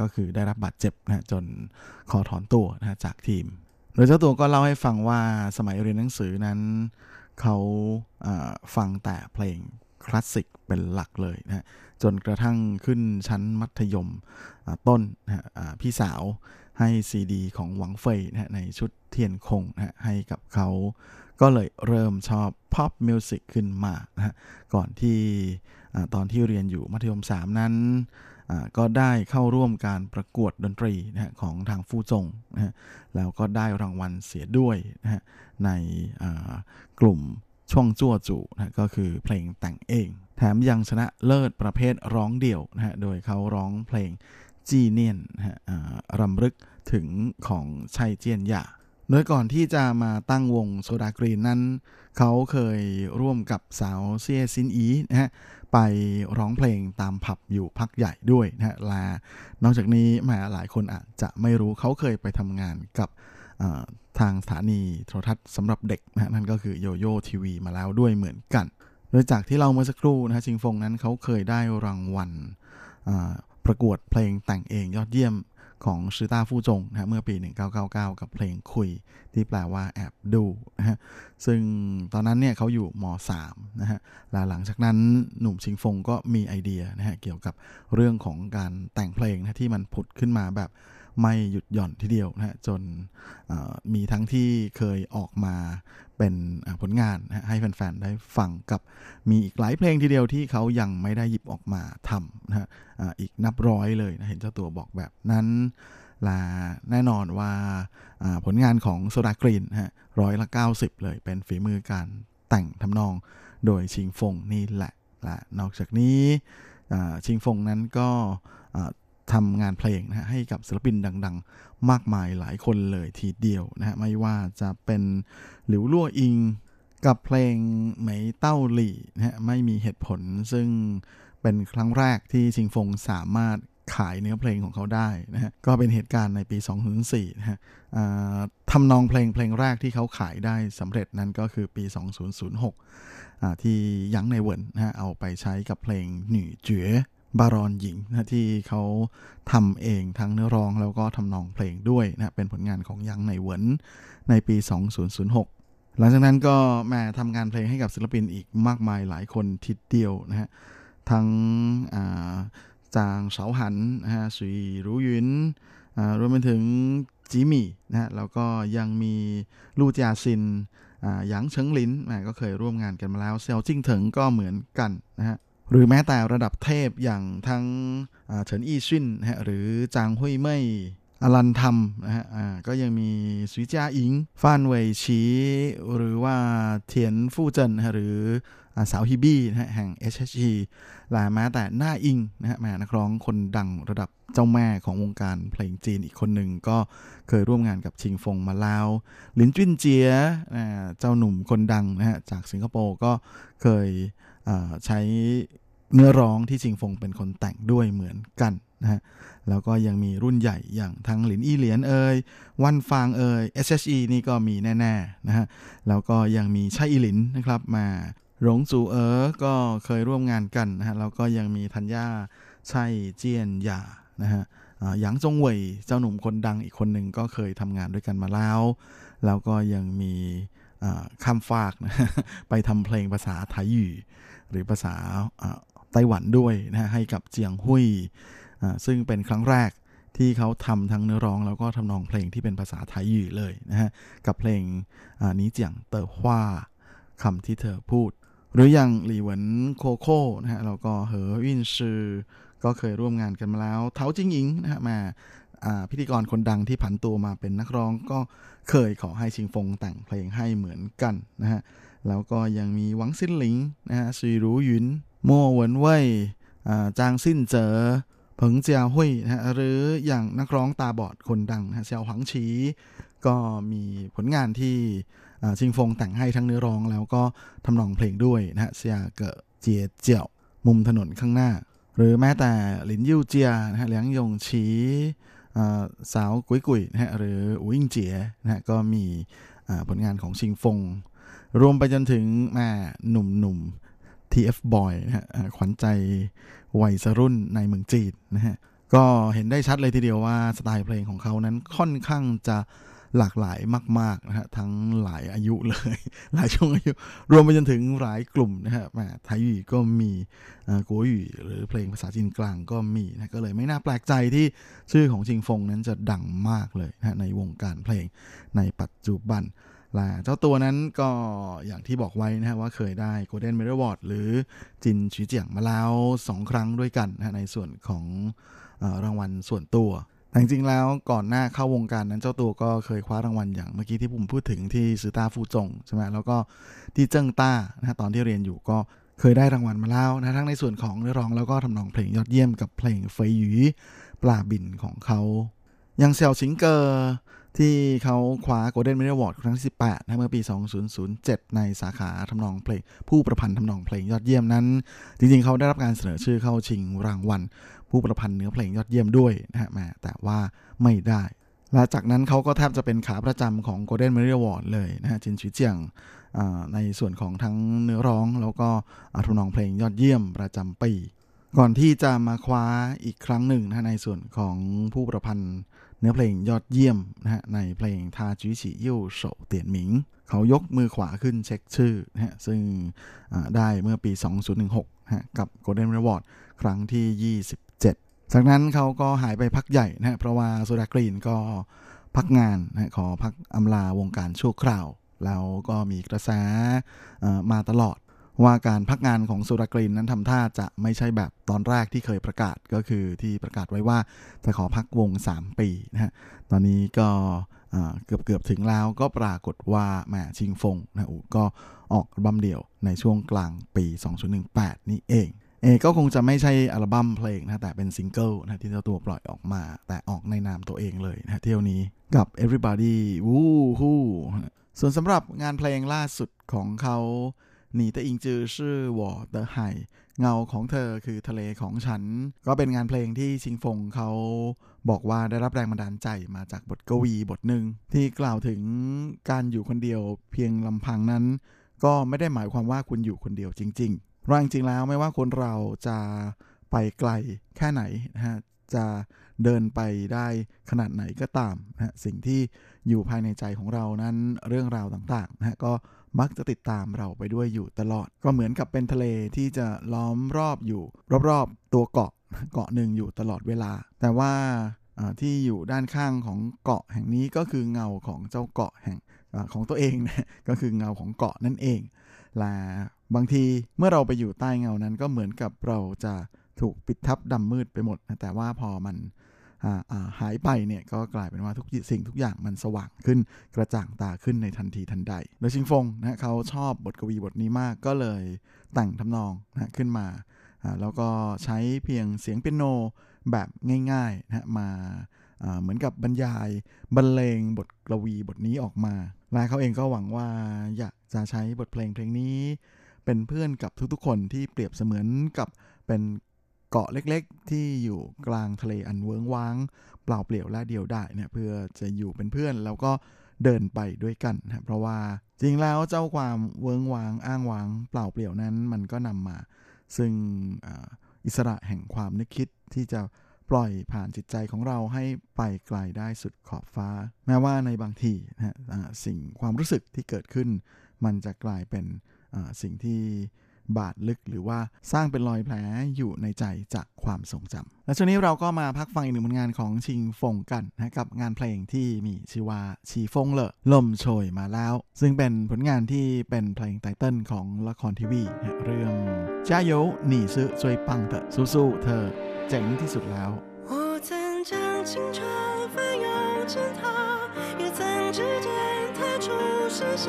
ก็คือได้รับบาดเจ็บนะจนขอถอนตัวนะจากทีม โดยเจ้าตัวก็เล่าให้ฟังว่าสมัยเรียนหนังสือนั้นเขาฟังแต่เพลงคลาสสิกเป็นหลักเลยนะจนกระทั่งขึ้นชั้นมัธยมต้นนะพี่สาว ให้ซีดีของหวังเฟยนะในชุดเทียนคงนะให้กับเขาก็เลยเริ่มชอบ pop music ขึ้นมานะก่อนที่ตอนที่เรียนอยู่มัธยม 3 นั้นก็ได้เข้าร่วมการประกวดดนตรีนะของทางฟู่จงนะแล้วก็ได้รางวัลเสียด้วยนะในกลุ่มช่วงจั่วจูนะก็คือเพลงแต่งเอง แถมยังชนะเลิศประเภทร้องเดี่ยวนะฮะโดยเขาร้องเพลง จีเนียนฮะรำลึกถึงของชัยเจียนหย่าโดยก่อนที่จะมาตั้งวงโซดากรีนนั้น เขาเคยร่วมกับสาวเซียซินอีนะฮะไปร้องเพลงตามผับอยู่พักใหญ่ด้วยนะฮะแลนอกจากนี้แมาหลายคนอาจจะไม่รู้เขาเคยไปทำงานกับทางสถานีโทรทัศน์สำหรับเด็กนะนั่นก็คือโยโย่ทีวีมาแล้วด้วยเหมือนกัน โดยจากที่เราเมื่อสักครู่นะฮะชิงฟงนั้นเขาเคยได้รางวัล ประกวดเพลงแต่งเองยอดเยี่ยมของชิต้าฟู่จงนะเมื่อปี 1999 กับเพลงคุยที่แปลว่าแอบดูนะฮะซึ่งตอนนั้นเนี่ยเขาอยู่ม .3 นะฮะหลังจากนั้นหนุ่มชิงฟงก็มีไอเดียนะฮะเกี่ยวกับเรื่องของการแต่งเพลงนะที่มันผุดขึ้นมาแบบไม่หยุดหย่อนทีเดียวนะฮะจนมีทั้งที่เคยออกมา เป็นผลงานให้แฟนๆ ได้ฟังกับมีอีกหลายเพลงทีเดียวที่เขายังไม่ได้หยิบออกมาทำนะฮะอีกนับร้อยเลยนะเห็นเจ้าตัวบอกแบบนั้นลาแน่นอนว่าผลงานของโซดากรีนฮะร้อยละ 90 เลยเป็นฝีมือการแต่งทำนองโดยชิงฟงนี่แหละและนอกจากนี้ชิงฟงนั้นก็ ทำงานเพลงนะฮะให้กับศิลปินดัง ๆ มากมายหลายคนเลยทีเดียวนะฮะไม่ว่าจะเป็นหลิวลั่วอิงกับเพลงไหมเต้าหลี่นะฮะไม่มีเหตุผลซึ่งเป็นครั้งแรกที่ชิงฟงสามารถขายเนื้อเพลงของเขาได้นะฮะก็เป็นเหตุการณ์ในปี 2004นะฮะทำนองเพลงเพลงแรกที่เขาขายได้สำเร็จนั้นก็คือปี 2006ที่ยั้งในเวิร์นนะฮะเอาไปใช้กับเพลงหนีเจ๋อ บารอนหญิงนะที่เขาทำเองทั้งเนื้อร้องแล้วก็ทำนองเพลงด้วยนะเป็นผลงานของยังในเวินในปี 2006 หลังจากนั้นก็แม่ทำงานเพลงให้กับศิลปินอีกมากมายหลายคนทิดเดียวนะฮะทั้งจางเสาหันนะฮะสุยรู้ยุนรวมไปถึงจิมี่นะฮะแล้วก็ยังมีลู่จาซินหยางเฉิงลินแม่ก็เคยร่วมงานกันมาแล้วเซลจิ้งเถิงก็เหมือนกันนะฮะ หรือแม้แต่ระดับเทพอย่างทั้งเฉินอี้ชินนฮะหรือจางหุยเม่ยอลันทำนะฮะก็ยังมีสุจาอิงฟานเวยชีหรือว่าเทียนฟู่เจินหรือสาวฮิบี้นะฮะแห่ง HHG และแม้แต่หน้าอิงนะฮะแม่นักร้องคนดังระดับเจ้าแม่ของวงการเพลงจีนอีกคนหนึ่งก็เคยร่วมงานกับชิงฟงมาแล้วลินจุนเจียเจ้าหนุ่มคนดังนะฮะจากสิงคโปร์ก็เคย ใช้เนื้อร้องที่ชิงฟงเป็นคนแต่งด้วยเหมือนกันนะฮะแล้วก็ยังมีรุ่นใหญ่อย่างทั้งหลินอี้เหลียนเอ่ยวันฟางเอ่ย SHE นี่ก็มีแน่ๆนะฮะแล้วก็ยังมีชัยอีหลินนะครับมาหลงจูเอ๋อก็เคยร่วมงานกันนะฮะแล้วก็ยังมีธัญญาชัยเจียนหยานะฮะหยางจงเว่ยเจ้าหนุ่มคนดังอีกคนหนึ่งก็เคยทำงานด้วยกันมาแล้ว แล้วก็ยังมีข้ามฟากนะไปทำเพลงภาษาไทยอยู่ หรือภาษาไต้หวันด้วยนะฮะให้กับเจียงหุยซึ่งเป็นครั้งแรกที่เขาทำทั้งเนื้อร้องแล้วก็ทำนองเพลงที่เป็นภาษาไทยอยู่เลยนะฮะกับเพลงนี้เจียงเตอฮว่าคำที่เธอพูด หรืออย่างหลี่เหวินโคโค่นะฮะแล้วก็เหอวินซือก็เคยร่วมงานกันมาแล้วเทาจิงอิงนะฮะมาพิธีกรคนดังที่ผันตัวมาเป็นนักร้องก็เคยขอให้ชิงฟงแต่งเพลงให้เหมือนกันนะฮะ แล้วก็ยังมีหวังซินหลิงนะฮะซีรูหยุนมัวเหวินเว่ยจางซินเจอเผิงเจียวหุยนะฮะหรืออย่างนักร้องตาบอดคนดังนะเซียวหวังชีก็มีผลงานที่ชิงฟงแต่งให้ทั้งเนื้อร้อง แล้วก็ทำนองเพลงด้วยนะฮะเซียเกอเจียเจียวมุมถนนข้างหน้า หรือแม้แต่หลินยูเจียนะฮะเหลียงยงชีสาวกุยกุยนะฮะหรืออุยงเจียนะฮะก็มีผลงานของชิงฟง รวมไปจนถึงแม่หนุ่มๆ TF Boy นะฮะขวัญใจวัยรุ่นในเมืองจีนนะฮะก็เห็นได้ชัดเลยทีเดียวว่าสไตล์เพลงของเขานั้นค่อนข้างจะหลากหลายมากๆนะฮะทั้งหลายอายุเลย หลายช่วงอายุ รวมไปจนถึงหลายกลุ่มนะฮะแม่ไทยอยู่ก็มีกัวอยู่หรือเพลงภาษาจีนกลางก็มีนะก็เลยไม่น่าแปลกใจที่ชื่อของชิงฟงนั้นจะดังมากเลยนะในวงการเพลงในปัจจุบัน ละเจ้าตัวนั้นก็อย่างที่บอกไว้นะฮะว่าเคยได้ Golden Medal Award หรือจินชีเจียงมาแล้ว2ครั้งด้วยกันนะในส่วนของอรางวัลส่วนตัวแต่จริงๆแล้วก่อนหน้าเข้าวงการนั้นเจ้าตัวก็เคยคว้ารางวัลอย่างเมื่อกี้ที่ผมพูดถึงที่ซือต้าฟูจงใช่ไหมแล้วก็ที่เจิ้งต้านะตอนที่เรียนอยู่ก็เคยได้รางวัลมาแล้วนะทั้งในส่วนของเนื้อร้องแล้วก็ทำนองเพลงยอดเยี่ยมกับเพลงเฟยหยีปลาบินของเขาอย่างเสี่ยวชิงเกอร์ ที่เขาคว้า Golden Medal Award ครั้งที่ 18นะเมื่อปี 2007 ในสาขาทำนองเพลง ผู้ประพันธ์ทำนองเพลงยอดเยี่ยมนั้น จริงๆ เขาได้รับการเสนอชื่อเข้าชิงรางวัล ผู้ประพันธ์เนื้อเพลงยอดเยี่ยมด้วยนะฮะแม่แต่ว่าไม่ได้และจากนั้นเขาก็แทบจะเป็นขาประจำของ Golden Medal Award เลยนะฮะจินชิเจียงในส่วนของทั้งเนื้อร้องแล้วก็ทำนองเพลงยอดเยี่ยมประจำปี ก่อนที่จะมาคว้าอีกครั้งหนึ่งนะในส่วนของผู้ประพันธ์ เนื้อเพลงยอดเยี่ยมนะฮะในเพลงทาจุชิยิ่วโฉเตียนหมิง เขายกมือขวาขึ้นเช็คชื่อนะฮะซึ่งได้เมื่อปี 2016ฮะกับ Golden Reward ครั้งที่ 27 จากนั้นเขาก็หายไปพักใหญ่นะฮะเพราะว่าโซดากรีนก็พักงานนะขอพักอำลาวงการชั่วคราว แล้วก็มีกระแสมาตลอด ว่าการพักงานของสุรกรีนนั้นทำท่าจะไม่ใช่แบบตอนแรกที่เคยประกาศก็คือที่ประกาศไว้ว่าจะขอพักวง 3 ปีนะฮะตอนนี้ก็เกือบเกือบถึงแล้วก็ปรากฏว่าแหมชิงฟงนะอูก็ออกอัลบั้มเดี่ยวในช่วงกลางปี 2018 นี้เองเอก็คงจะไม่ใช่อัลบั้มเพลงนะแต่เป็นซิงเกิลนะที่เจ้าตัวปล่อยออกมา แต่ออกในนามตัวเองเลยนะเที่ยวนี้กับ Everybody Woo Hoo ส่วนสำหรับงานเพลงล่าสุดของเขา หนีแต่อิงจือชื่อวอเตอไห่เงาของเธอคือทะเลของฉัน ก็เป็นงานเพลงที่ชิงฟงเขาบอกว่าได้รับแรงบันดาลใจมาจากบทกวีบทหนึ่ง ที่กล่าวถึงการอยู่คนเดียวเพียงลำพังนั้น ก็ไม่ได้หมายความว่าคุณอยู่คนเดียวจริงๆเพราะจริงแล้วไม่ว่าคนเราจะไปไกลแค่ไหนนะฮะจะเดินไปได้ขนาดไหนก็ตามนะสิ่งที่อยู่ภายในใจของเรานั้นเรื่องราวต่างๆนะก็มักจะติดตามเราไปด้วยอยู่ตลอด ก็เหมือนกับเป็นทะเลที่จะล้อมรอบอยู่ รอบๆตัวเกาะเกาะหนึ่งอยู่ตลอดเวลา แต่ว่าที่อยู่ด้านข้างของเกาะแห่งนี้ก็คือเงาของเจ้าเกาะแห่งอของตัวเองนะก็คือเงาของเกาะนั่นเองและบางทีเมื่อเราไปอยู่ใต้เงานั้นก็เหมือนกับเราจะถูกปิดทับดำมืดไปหมดนะแต่ว่าพอมัน หายไปเนี่ยก็กลายเป็นว่าทุกสิ่งทุกอย่างมันสว่างขึ้นกระจ่างตาขึ้นในทันทีทันใด โดยชิงฟงนะเขาชอบบทกวีบทนี้มากก็เลยแต่งทำนองนะขึ้นมา แล้วก็ใช้เพียงเสียงเปียโนแบบง่ายๆนะมาเหมือนกับบรรยายบรรเลงบทกวีบทนี้ออกมา และเขาเองก็หวังว่าอยากจะใช้บทเพลงเพลงนี้ เป็นเพื่อนกับทุกๆคนที่เปรียบเสมือนกับเป็น เกาะเล็กๆ ที่อยู่กลางทะเลอันเวิ้งว้าง เปล่าเปลี่ยวและเดียวไดายเนี่ยเพื่อจะอยู่เป็นเพื่อนแล้วก็เดินไปด้วยกันนะเพราะว่าจริงแล้วเจ้าความเวิ้งว้างอ้างว้าง เปล่าเปลี่ยวนั้นมันก็นำมา ซึ่งอิสระแห่งความนึกคิดที่จะปล่อยผ่านจิตใจของเราให้ไปไกลได้สุดขอบฟ้า แม้ว่าในบางทีนะสิ่งความรู้สึกที่เกิดขึ้น มันจะกลายเป็นสิ่งที่ บาดลึกหรือว่าสร้างเป็นรอยแผลอยู่ในใจจากความทรงจำและช่วงนี้เราก็มาพักฟังอีกหนึ่งผลงานของชิงฟงกันนะกับงานเพลงที่มีชื่อว่าชีฟงเลอลมโชยมาแล้ว ซึ่งเป็นผลงานที่เป็นเพลงไตเติ้ลของละครทีวีเรื่องจ้าโยหนีซื้อช่วยปังเถอะสู้ๆเธอเจ๋งที่สุดแล้ว我曾将青春翻涌成她也曾指尖弹出盛夏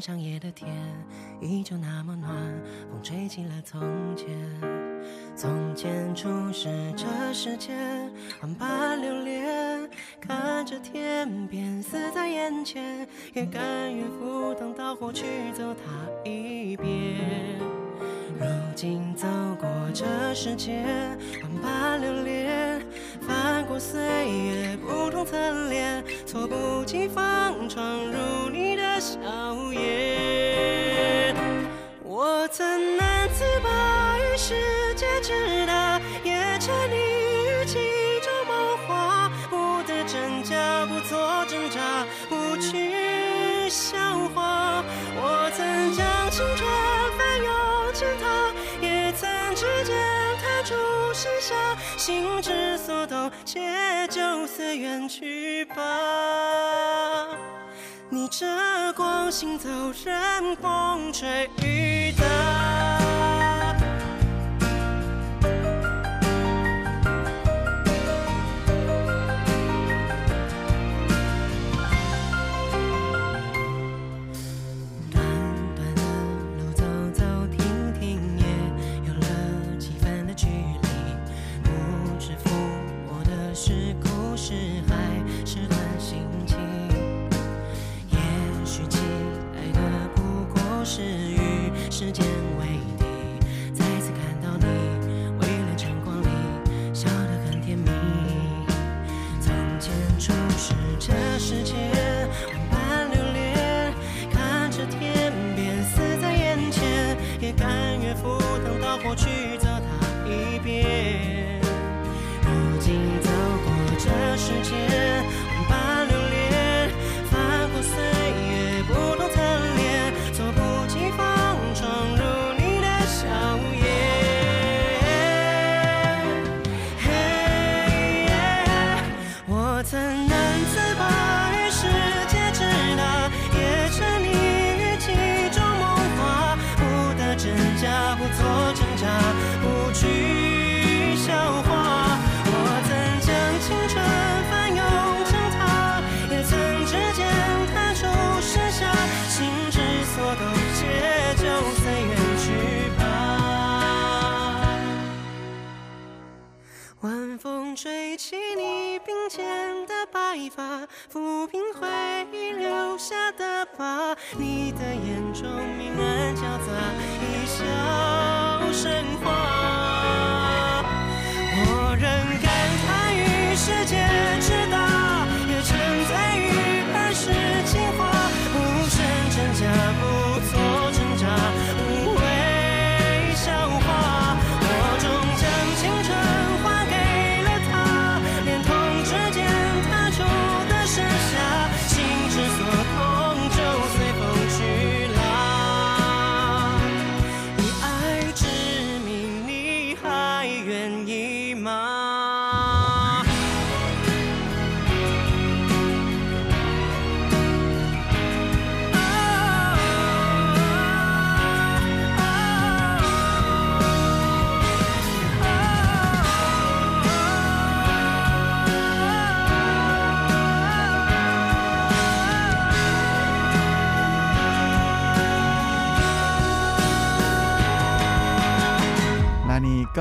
上夜的天依旧那么暖风吹起了从前从前初识这世间万般流连看着天边似在眼前也甘愿赴汤蹈火去走它一遍如今走过这世间万般流连翻过岁月不同侧脸措不及防闯入笑颜。我曾难自拔于世界之大，也沉溺于其中梦话，不得真假，不做挣扎，不去。笑话，我曾将青春翻涌成她，也曾指尖弹出盛夏，心之所动，且就随缘去吧。逆着光行走，任风吹雨打。短短的路，走走停停，也有了几分的距离。不知抚摸的是故事，还是段心情。时间。你的眼中明暗交杂，一笑。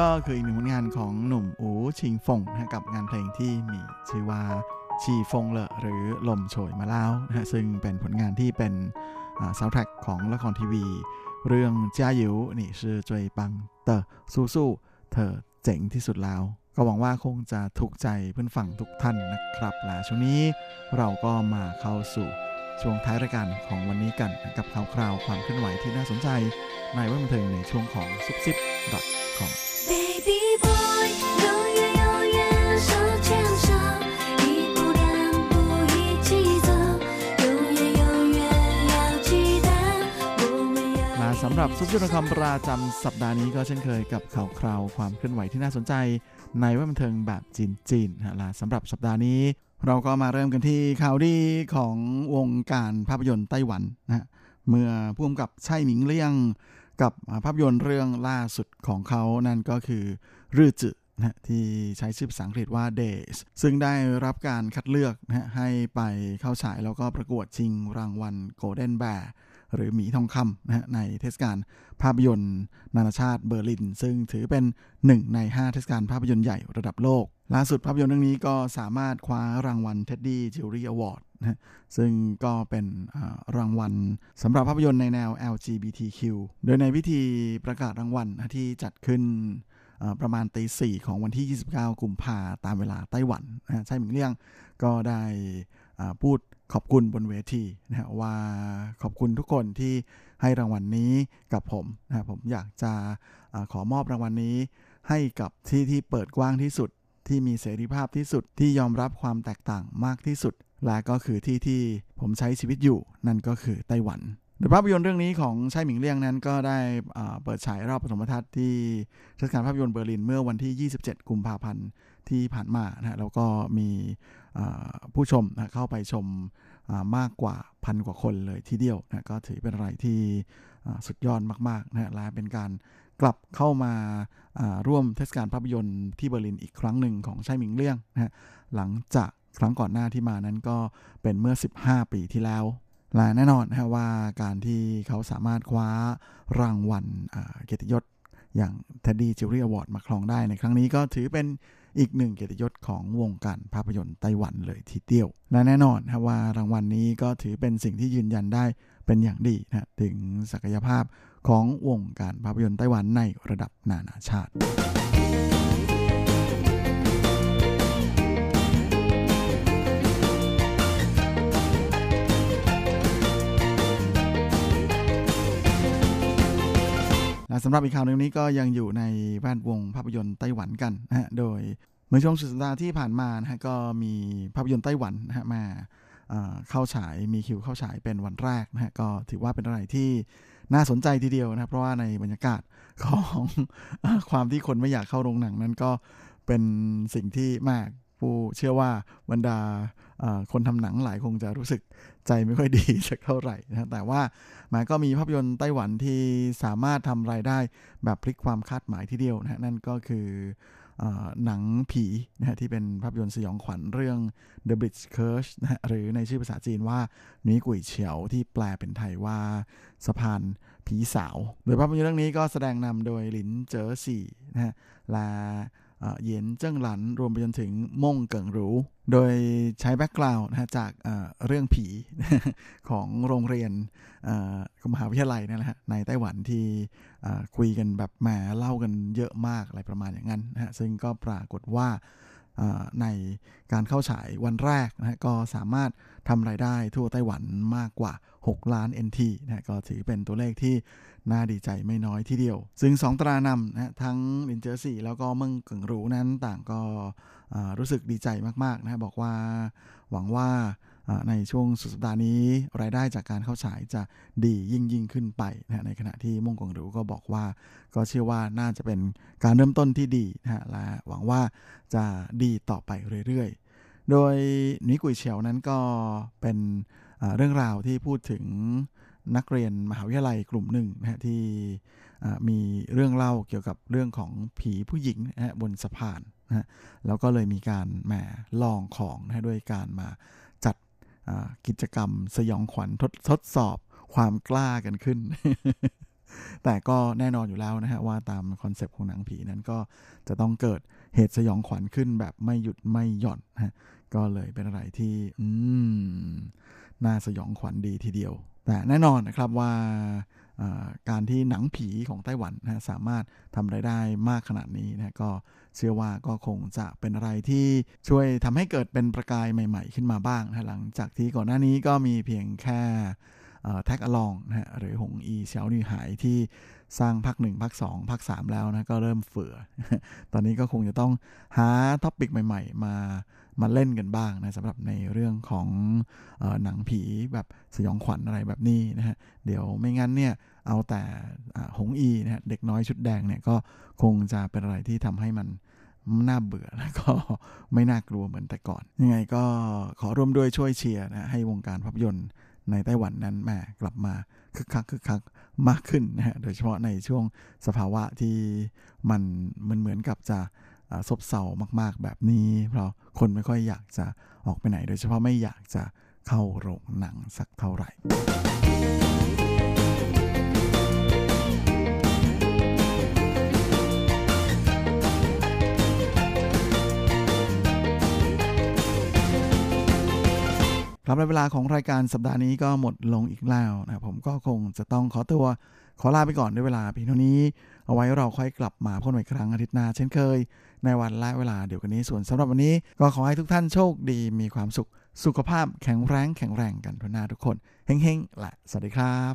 ก็คืออีกหนึ่งผลงานของหนุ่มอูชิงฟงนะกับงานเพลงที่มีชื่อว่าชีฟงเลอหรือลมโชยมาแล้วนะซึ่งเป็นผลงานที่เป็นซาวด์แทร็กของละครทีวี เรื่องจ้าหยิวนี่ชื่อจวยปังเตอสู้สู้ๆเธอเจ๋งที่สุดแล้ว ก็หวังว่าคงจะถูกใจเพื่อนฝั่งทุกท่านนะครับและช่วงนี้เราก็มาเข้าสู่ช่วงท้ายรายการของวันนี้กันกับข่าวคราวความเคลื่อนไหวที่น่าสนใจในวันบันเทิงในช่วงของซุปซิป .com สำหรับซุปเปอร์คอมประจำสัปดาห์นี้ก็เช่นเคยกับข่าวคราวความเคลื่อนไหวที่น่าสนใจ ในว่าบันเทิงแบบจีนจีนฮะละสำหรับสัปดาห์นี้ เราก็มาเริ่มกันที่ข่าวดีของวงการภาพยนตร์ไต้หวันนะเมื่อพ่วงกับไช่หมิงเลี่ยง กับภาพยนตร์เรื่องล่าสุดของเขานั่นก็คือรือจือนะที่ใช้ชื่อภาษาอังกฤษว่า Days ซึ่งได้รับการคัดเลือกนะให้ไปเข้าฉายแล้วก็ประกวดชิงรางวัล Golden Bear หรือหมีทองคำนะฮะในเทศกาลภาพยนตร์ นานาชาติเบอร์ลิน ซึ่งถือเป็นหนึ่งใน 5 เทศกาลภาพยนตร์ใหญ่ระดับโลก ล่าสุดภาพยนตร์เรื่องนี้ก็สามารถคว้ารางวัล Teddy Jury Award นะฮะซึ่งก็เป็นรางวัลสำหรับภาพยนตร์ในแนว LGBTQ โดยในพิธีประกาศรางวัลที่จัดขึ้นประมาณตีสี่ของวันที่ 29 กุมภาตามเวลาไต้หวันนะใช่หมิงเลี่ยงก็ได้พูดขอบคุณบนเวทีนะฮะว่าขอบคุณทุกคนที่ให้รางวัลนี้กับผมนะผมอยากจะอาขอมอบรางวัลนี้ให้กับที่ที่เปิดกว้างที่สุด ที่มีเสรีภาพที่สุดที่ยอมรับความแตกต่างมากที่สุด และก็คือที่ที่ผมใช้ชีวิตอยู่ นั่นก็คือไต้หวันโดยภาพยนตร์เรื่องนี้ของชายหมิงเลี่ยงนั้นก็ได้เปิดฉายรอบปฐมทัศน์ที่เทศกาลภาพยนตร์เบอร์ลินเมื่อวันที่ 27 กุมภาพันธ์ที่ผ่านมานะแล้วก็มีผู้ชมนะเข้าไปชมมากกว่าพันกว่าคนเลยทีเดียวนะก็ถือเป็นอะไรที่สุดยอดมากๆนะและเป็นการ กลับเข้ามาร่วมเทศกาลภาพยนตร์ที่เบอร์ลินอีกครั้งหนึ่งของชายหมิงเลี่ยงนะหลังจากครั้งก่อนหน้าที่มานั้นก็เป็นเมื่อ 15 ปีที่แล้วและแน่นอนนะว่าการที่เขาสามารถคว้ารางวัลเกียรติยศอย่าง Teddy Jury Award มาครองได้ในครั้งนี้ก็ถือเป็นอีกหนึ่งเกียรติยศของวงการภาพยนตร์ไต้หวันเลยทีเดียว และแน่นอนนะว่ารางวัลนนี้ก็ถือเป็นสิ่งที่ยืนยันได้เป็นอย่างดีนะถึงศักยภาพ ของวงการภาพยนตร์ไต้หวันในระดับนานาชาติและสำหรับอีกข่าวหนึ่งนี้ก็ยังอยู่ในแวดวงภาพยนตร์ไต้หวันกันนะฮะ โดยเมื่อช่วงสุดสัปดาห์ที่ผ่านมานะฮะก็มีภาพยนตร์ไต้หวันนะฮะมาเข้าฉายมีคิวเข้าฉายเป็นวันแรกนะฮะก็ถือว่าเป็นอะไรที่ น่าสนใจทีเดียวนะเพราะว่าในบรรยากาศของความที่คนไม่อยากเข้าโรงหนังนั้นก็เป็นสิ่งที่มากผู้เชื่อว่าบรรดาคนทำหนังหลายคงจะรู้สึกใจไม่ค่อยดีสักเท่าไหร่นะแต่ว่ามาก็มีภาพยนตร์ไต้หวันที่สามารถทำรายได้แบบพลิกความคาดหมายทีเดียวนะนั่นก็คือ หนังผีนะที่เป็นภาพยนตร์สยองขวัญเรื่อง The Bridge Curse นะหรือในชื่อภาษาจีนว่านี้กุยเฉียวที่แปลเป็นไทยว่าสะพานผีสาว โดยภาพยนตร์เรื่องนี้ก็แสดงนำโดยหลินเจ๋อสี่นะฮะและเหยียนเจิ้งหลันรวมไปจนถึงม่งเกิงรู โดยใช้แบ็กกราวน์นะจากเรื่องผีของโรงเรียนมหาวิทยาลัยนั่แหละในไต้หวันที่คุยกันแบบแหมเล่ากันเยอะมากอะไรประมาณอย่างนั้นนะฮะซึ่งก็ปรากฏว่าในการเข้าฉายวันแรกนะก็สามารถทำรายได้ทั่วไต้หวันมากกว่า 6 ล้าน NT นะก็ถือเป็นตัวเลขที่ น่าดีใจไม่น้อยที่เดียว ซึ่ง 2 ตรานำนะทั้งลินเจอร์สี่แล้วก็เมืองเกิงรูนั้นต่างก็รู้สึกดีใจมากๆนะบอกว่าหวังว่าในช่วงสุดสัปดาห์นี้ รายได้จากการเข้าฉายจะดียิ่งยิ่งขึ้นไปนะในขณะที่มงกงหรูก็บอกว่า ก็เชื่อว่าน่าจะเป็นการเริ่มต้นที่ดีนะฮะและหวังว่าจะดีต่อไปเรื่อยๆ โดยนิกุยเฉียวนั้นก็เป็นเรื่องราวที่พูดถึง นักเรียนมหาวิทยาลัยกลุ่มหนึ่งนะฮะที่มีเรื่องเล่าเกี่ยวกับเรื่องของผีผู้หญิงนะฮะบนสะพานนะฮะแล้วก็เลยมีการแหมลองของนะด้วยการมาจัดกิจกรรมสยองขวัญทดทดสอบความกล้ากันขึ้น แต่ก็แน่นอนอยู่แล้วนะฮะว่าตามคอนเซปต์ของหนังผีนั้นก็จะต้องเกิดเหตุสยองขวัญขึ้นแบบไม่หยุดไม่หย่อนนะก็เลยเป็นอะไรที่ อืม น่าสยองขวัญดีทีเดียว แต่แน่นอนนะครับว่าการที่หนังผีของไต้หวันนะสามารถทำไรายได้มากขนาดนี้นะก็เชื่อว่าก็คงจะเป็นอะไรที่ช่วยทำให้เกิดเป็นประกายใหม่ ๆ ขึ้นมาบ้างนะหลังจากที่ก่อนหน้านี้ก็มีเพียงแค่แท็กอลองนะฮะหรือหงอีเฉียวนีหายที่สร้างภาคหนึ่งภาคสองภาคสามแล้วนะก็เริ่มเฟื่อ ตอนนี้ก็คงจะต้องหาท็อปิกใหม่ ๆ มา มาเล่นกันบ้างนะสำหรับในเรื่องของอหนังผีแบบสยองขวัญอะไรแบบนี้นะฮะเดี๋ยวไม่งั้นเนี่ยเอาแต่หงอีนะฮะเด็กน้อยชุดแดงเนี่ยก็คงจะเป็นอะไรที่ทำให้มันน่าเบื่อแล้วก็ไม่น่ากลัวเหมือนแต่ก่อน ยังไงก็ขอร่วมด้วยช่วยเชียร์นะให้วงการภาพยนตร์ในไต้หวันนั้นแหมกลับมาคึกคักคึกคักมากขึ้นนะฮะโดยเฉพาะในช่วงสภาวะที่มันมันเหมือนกับจะ ซบเซามาก ๆ แบบนี้ เพราะคนไม่ค่อยอยากจะออกไปไหน โดยเฉพาะไม่อยากจะเข้าโรงหนังสักเท่าไหร่ครับในเวลาของรายการสัปดาห์นี้ก็หมดลงอีกแล้วนะผมก็คงจะต้องขอตัว ขอลาไปก่อนด้วยเวลาเพียงเท่านี้ เอาไว้เราค่อยกลับมาพบกันอีกครั้งอาทิตย์หน้าเช่นเคย ในวันและเวลาเดียวกันนี้ส่วนสำหรับวันนี้ ก็ขอให้ทุกท่านโชคดีมีความสุข สุขภาพแข็งแรงแข็งแรงกันทุกหน้าทุกคนเฮ้งๆและสวัสดีครับ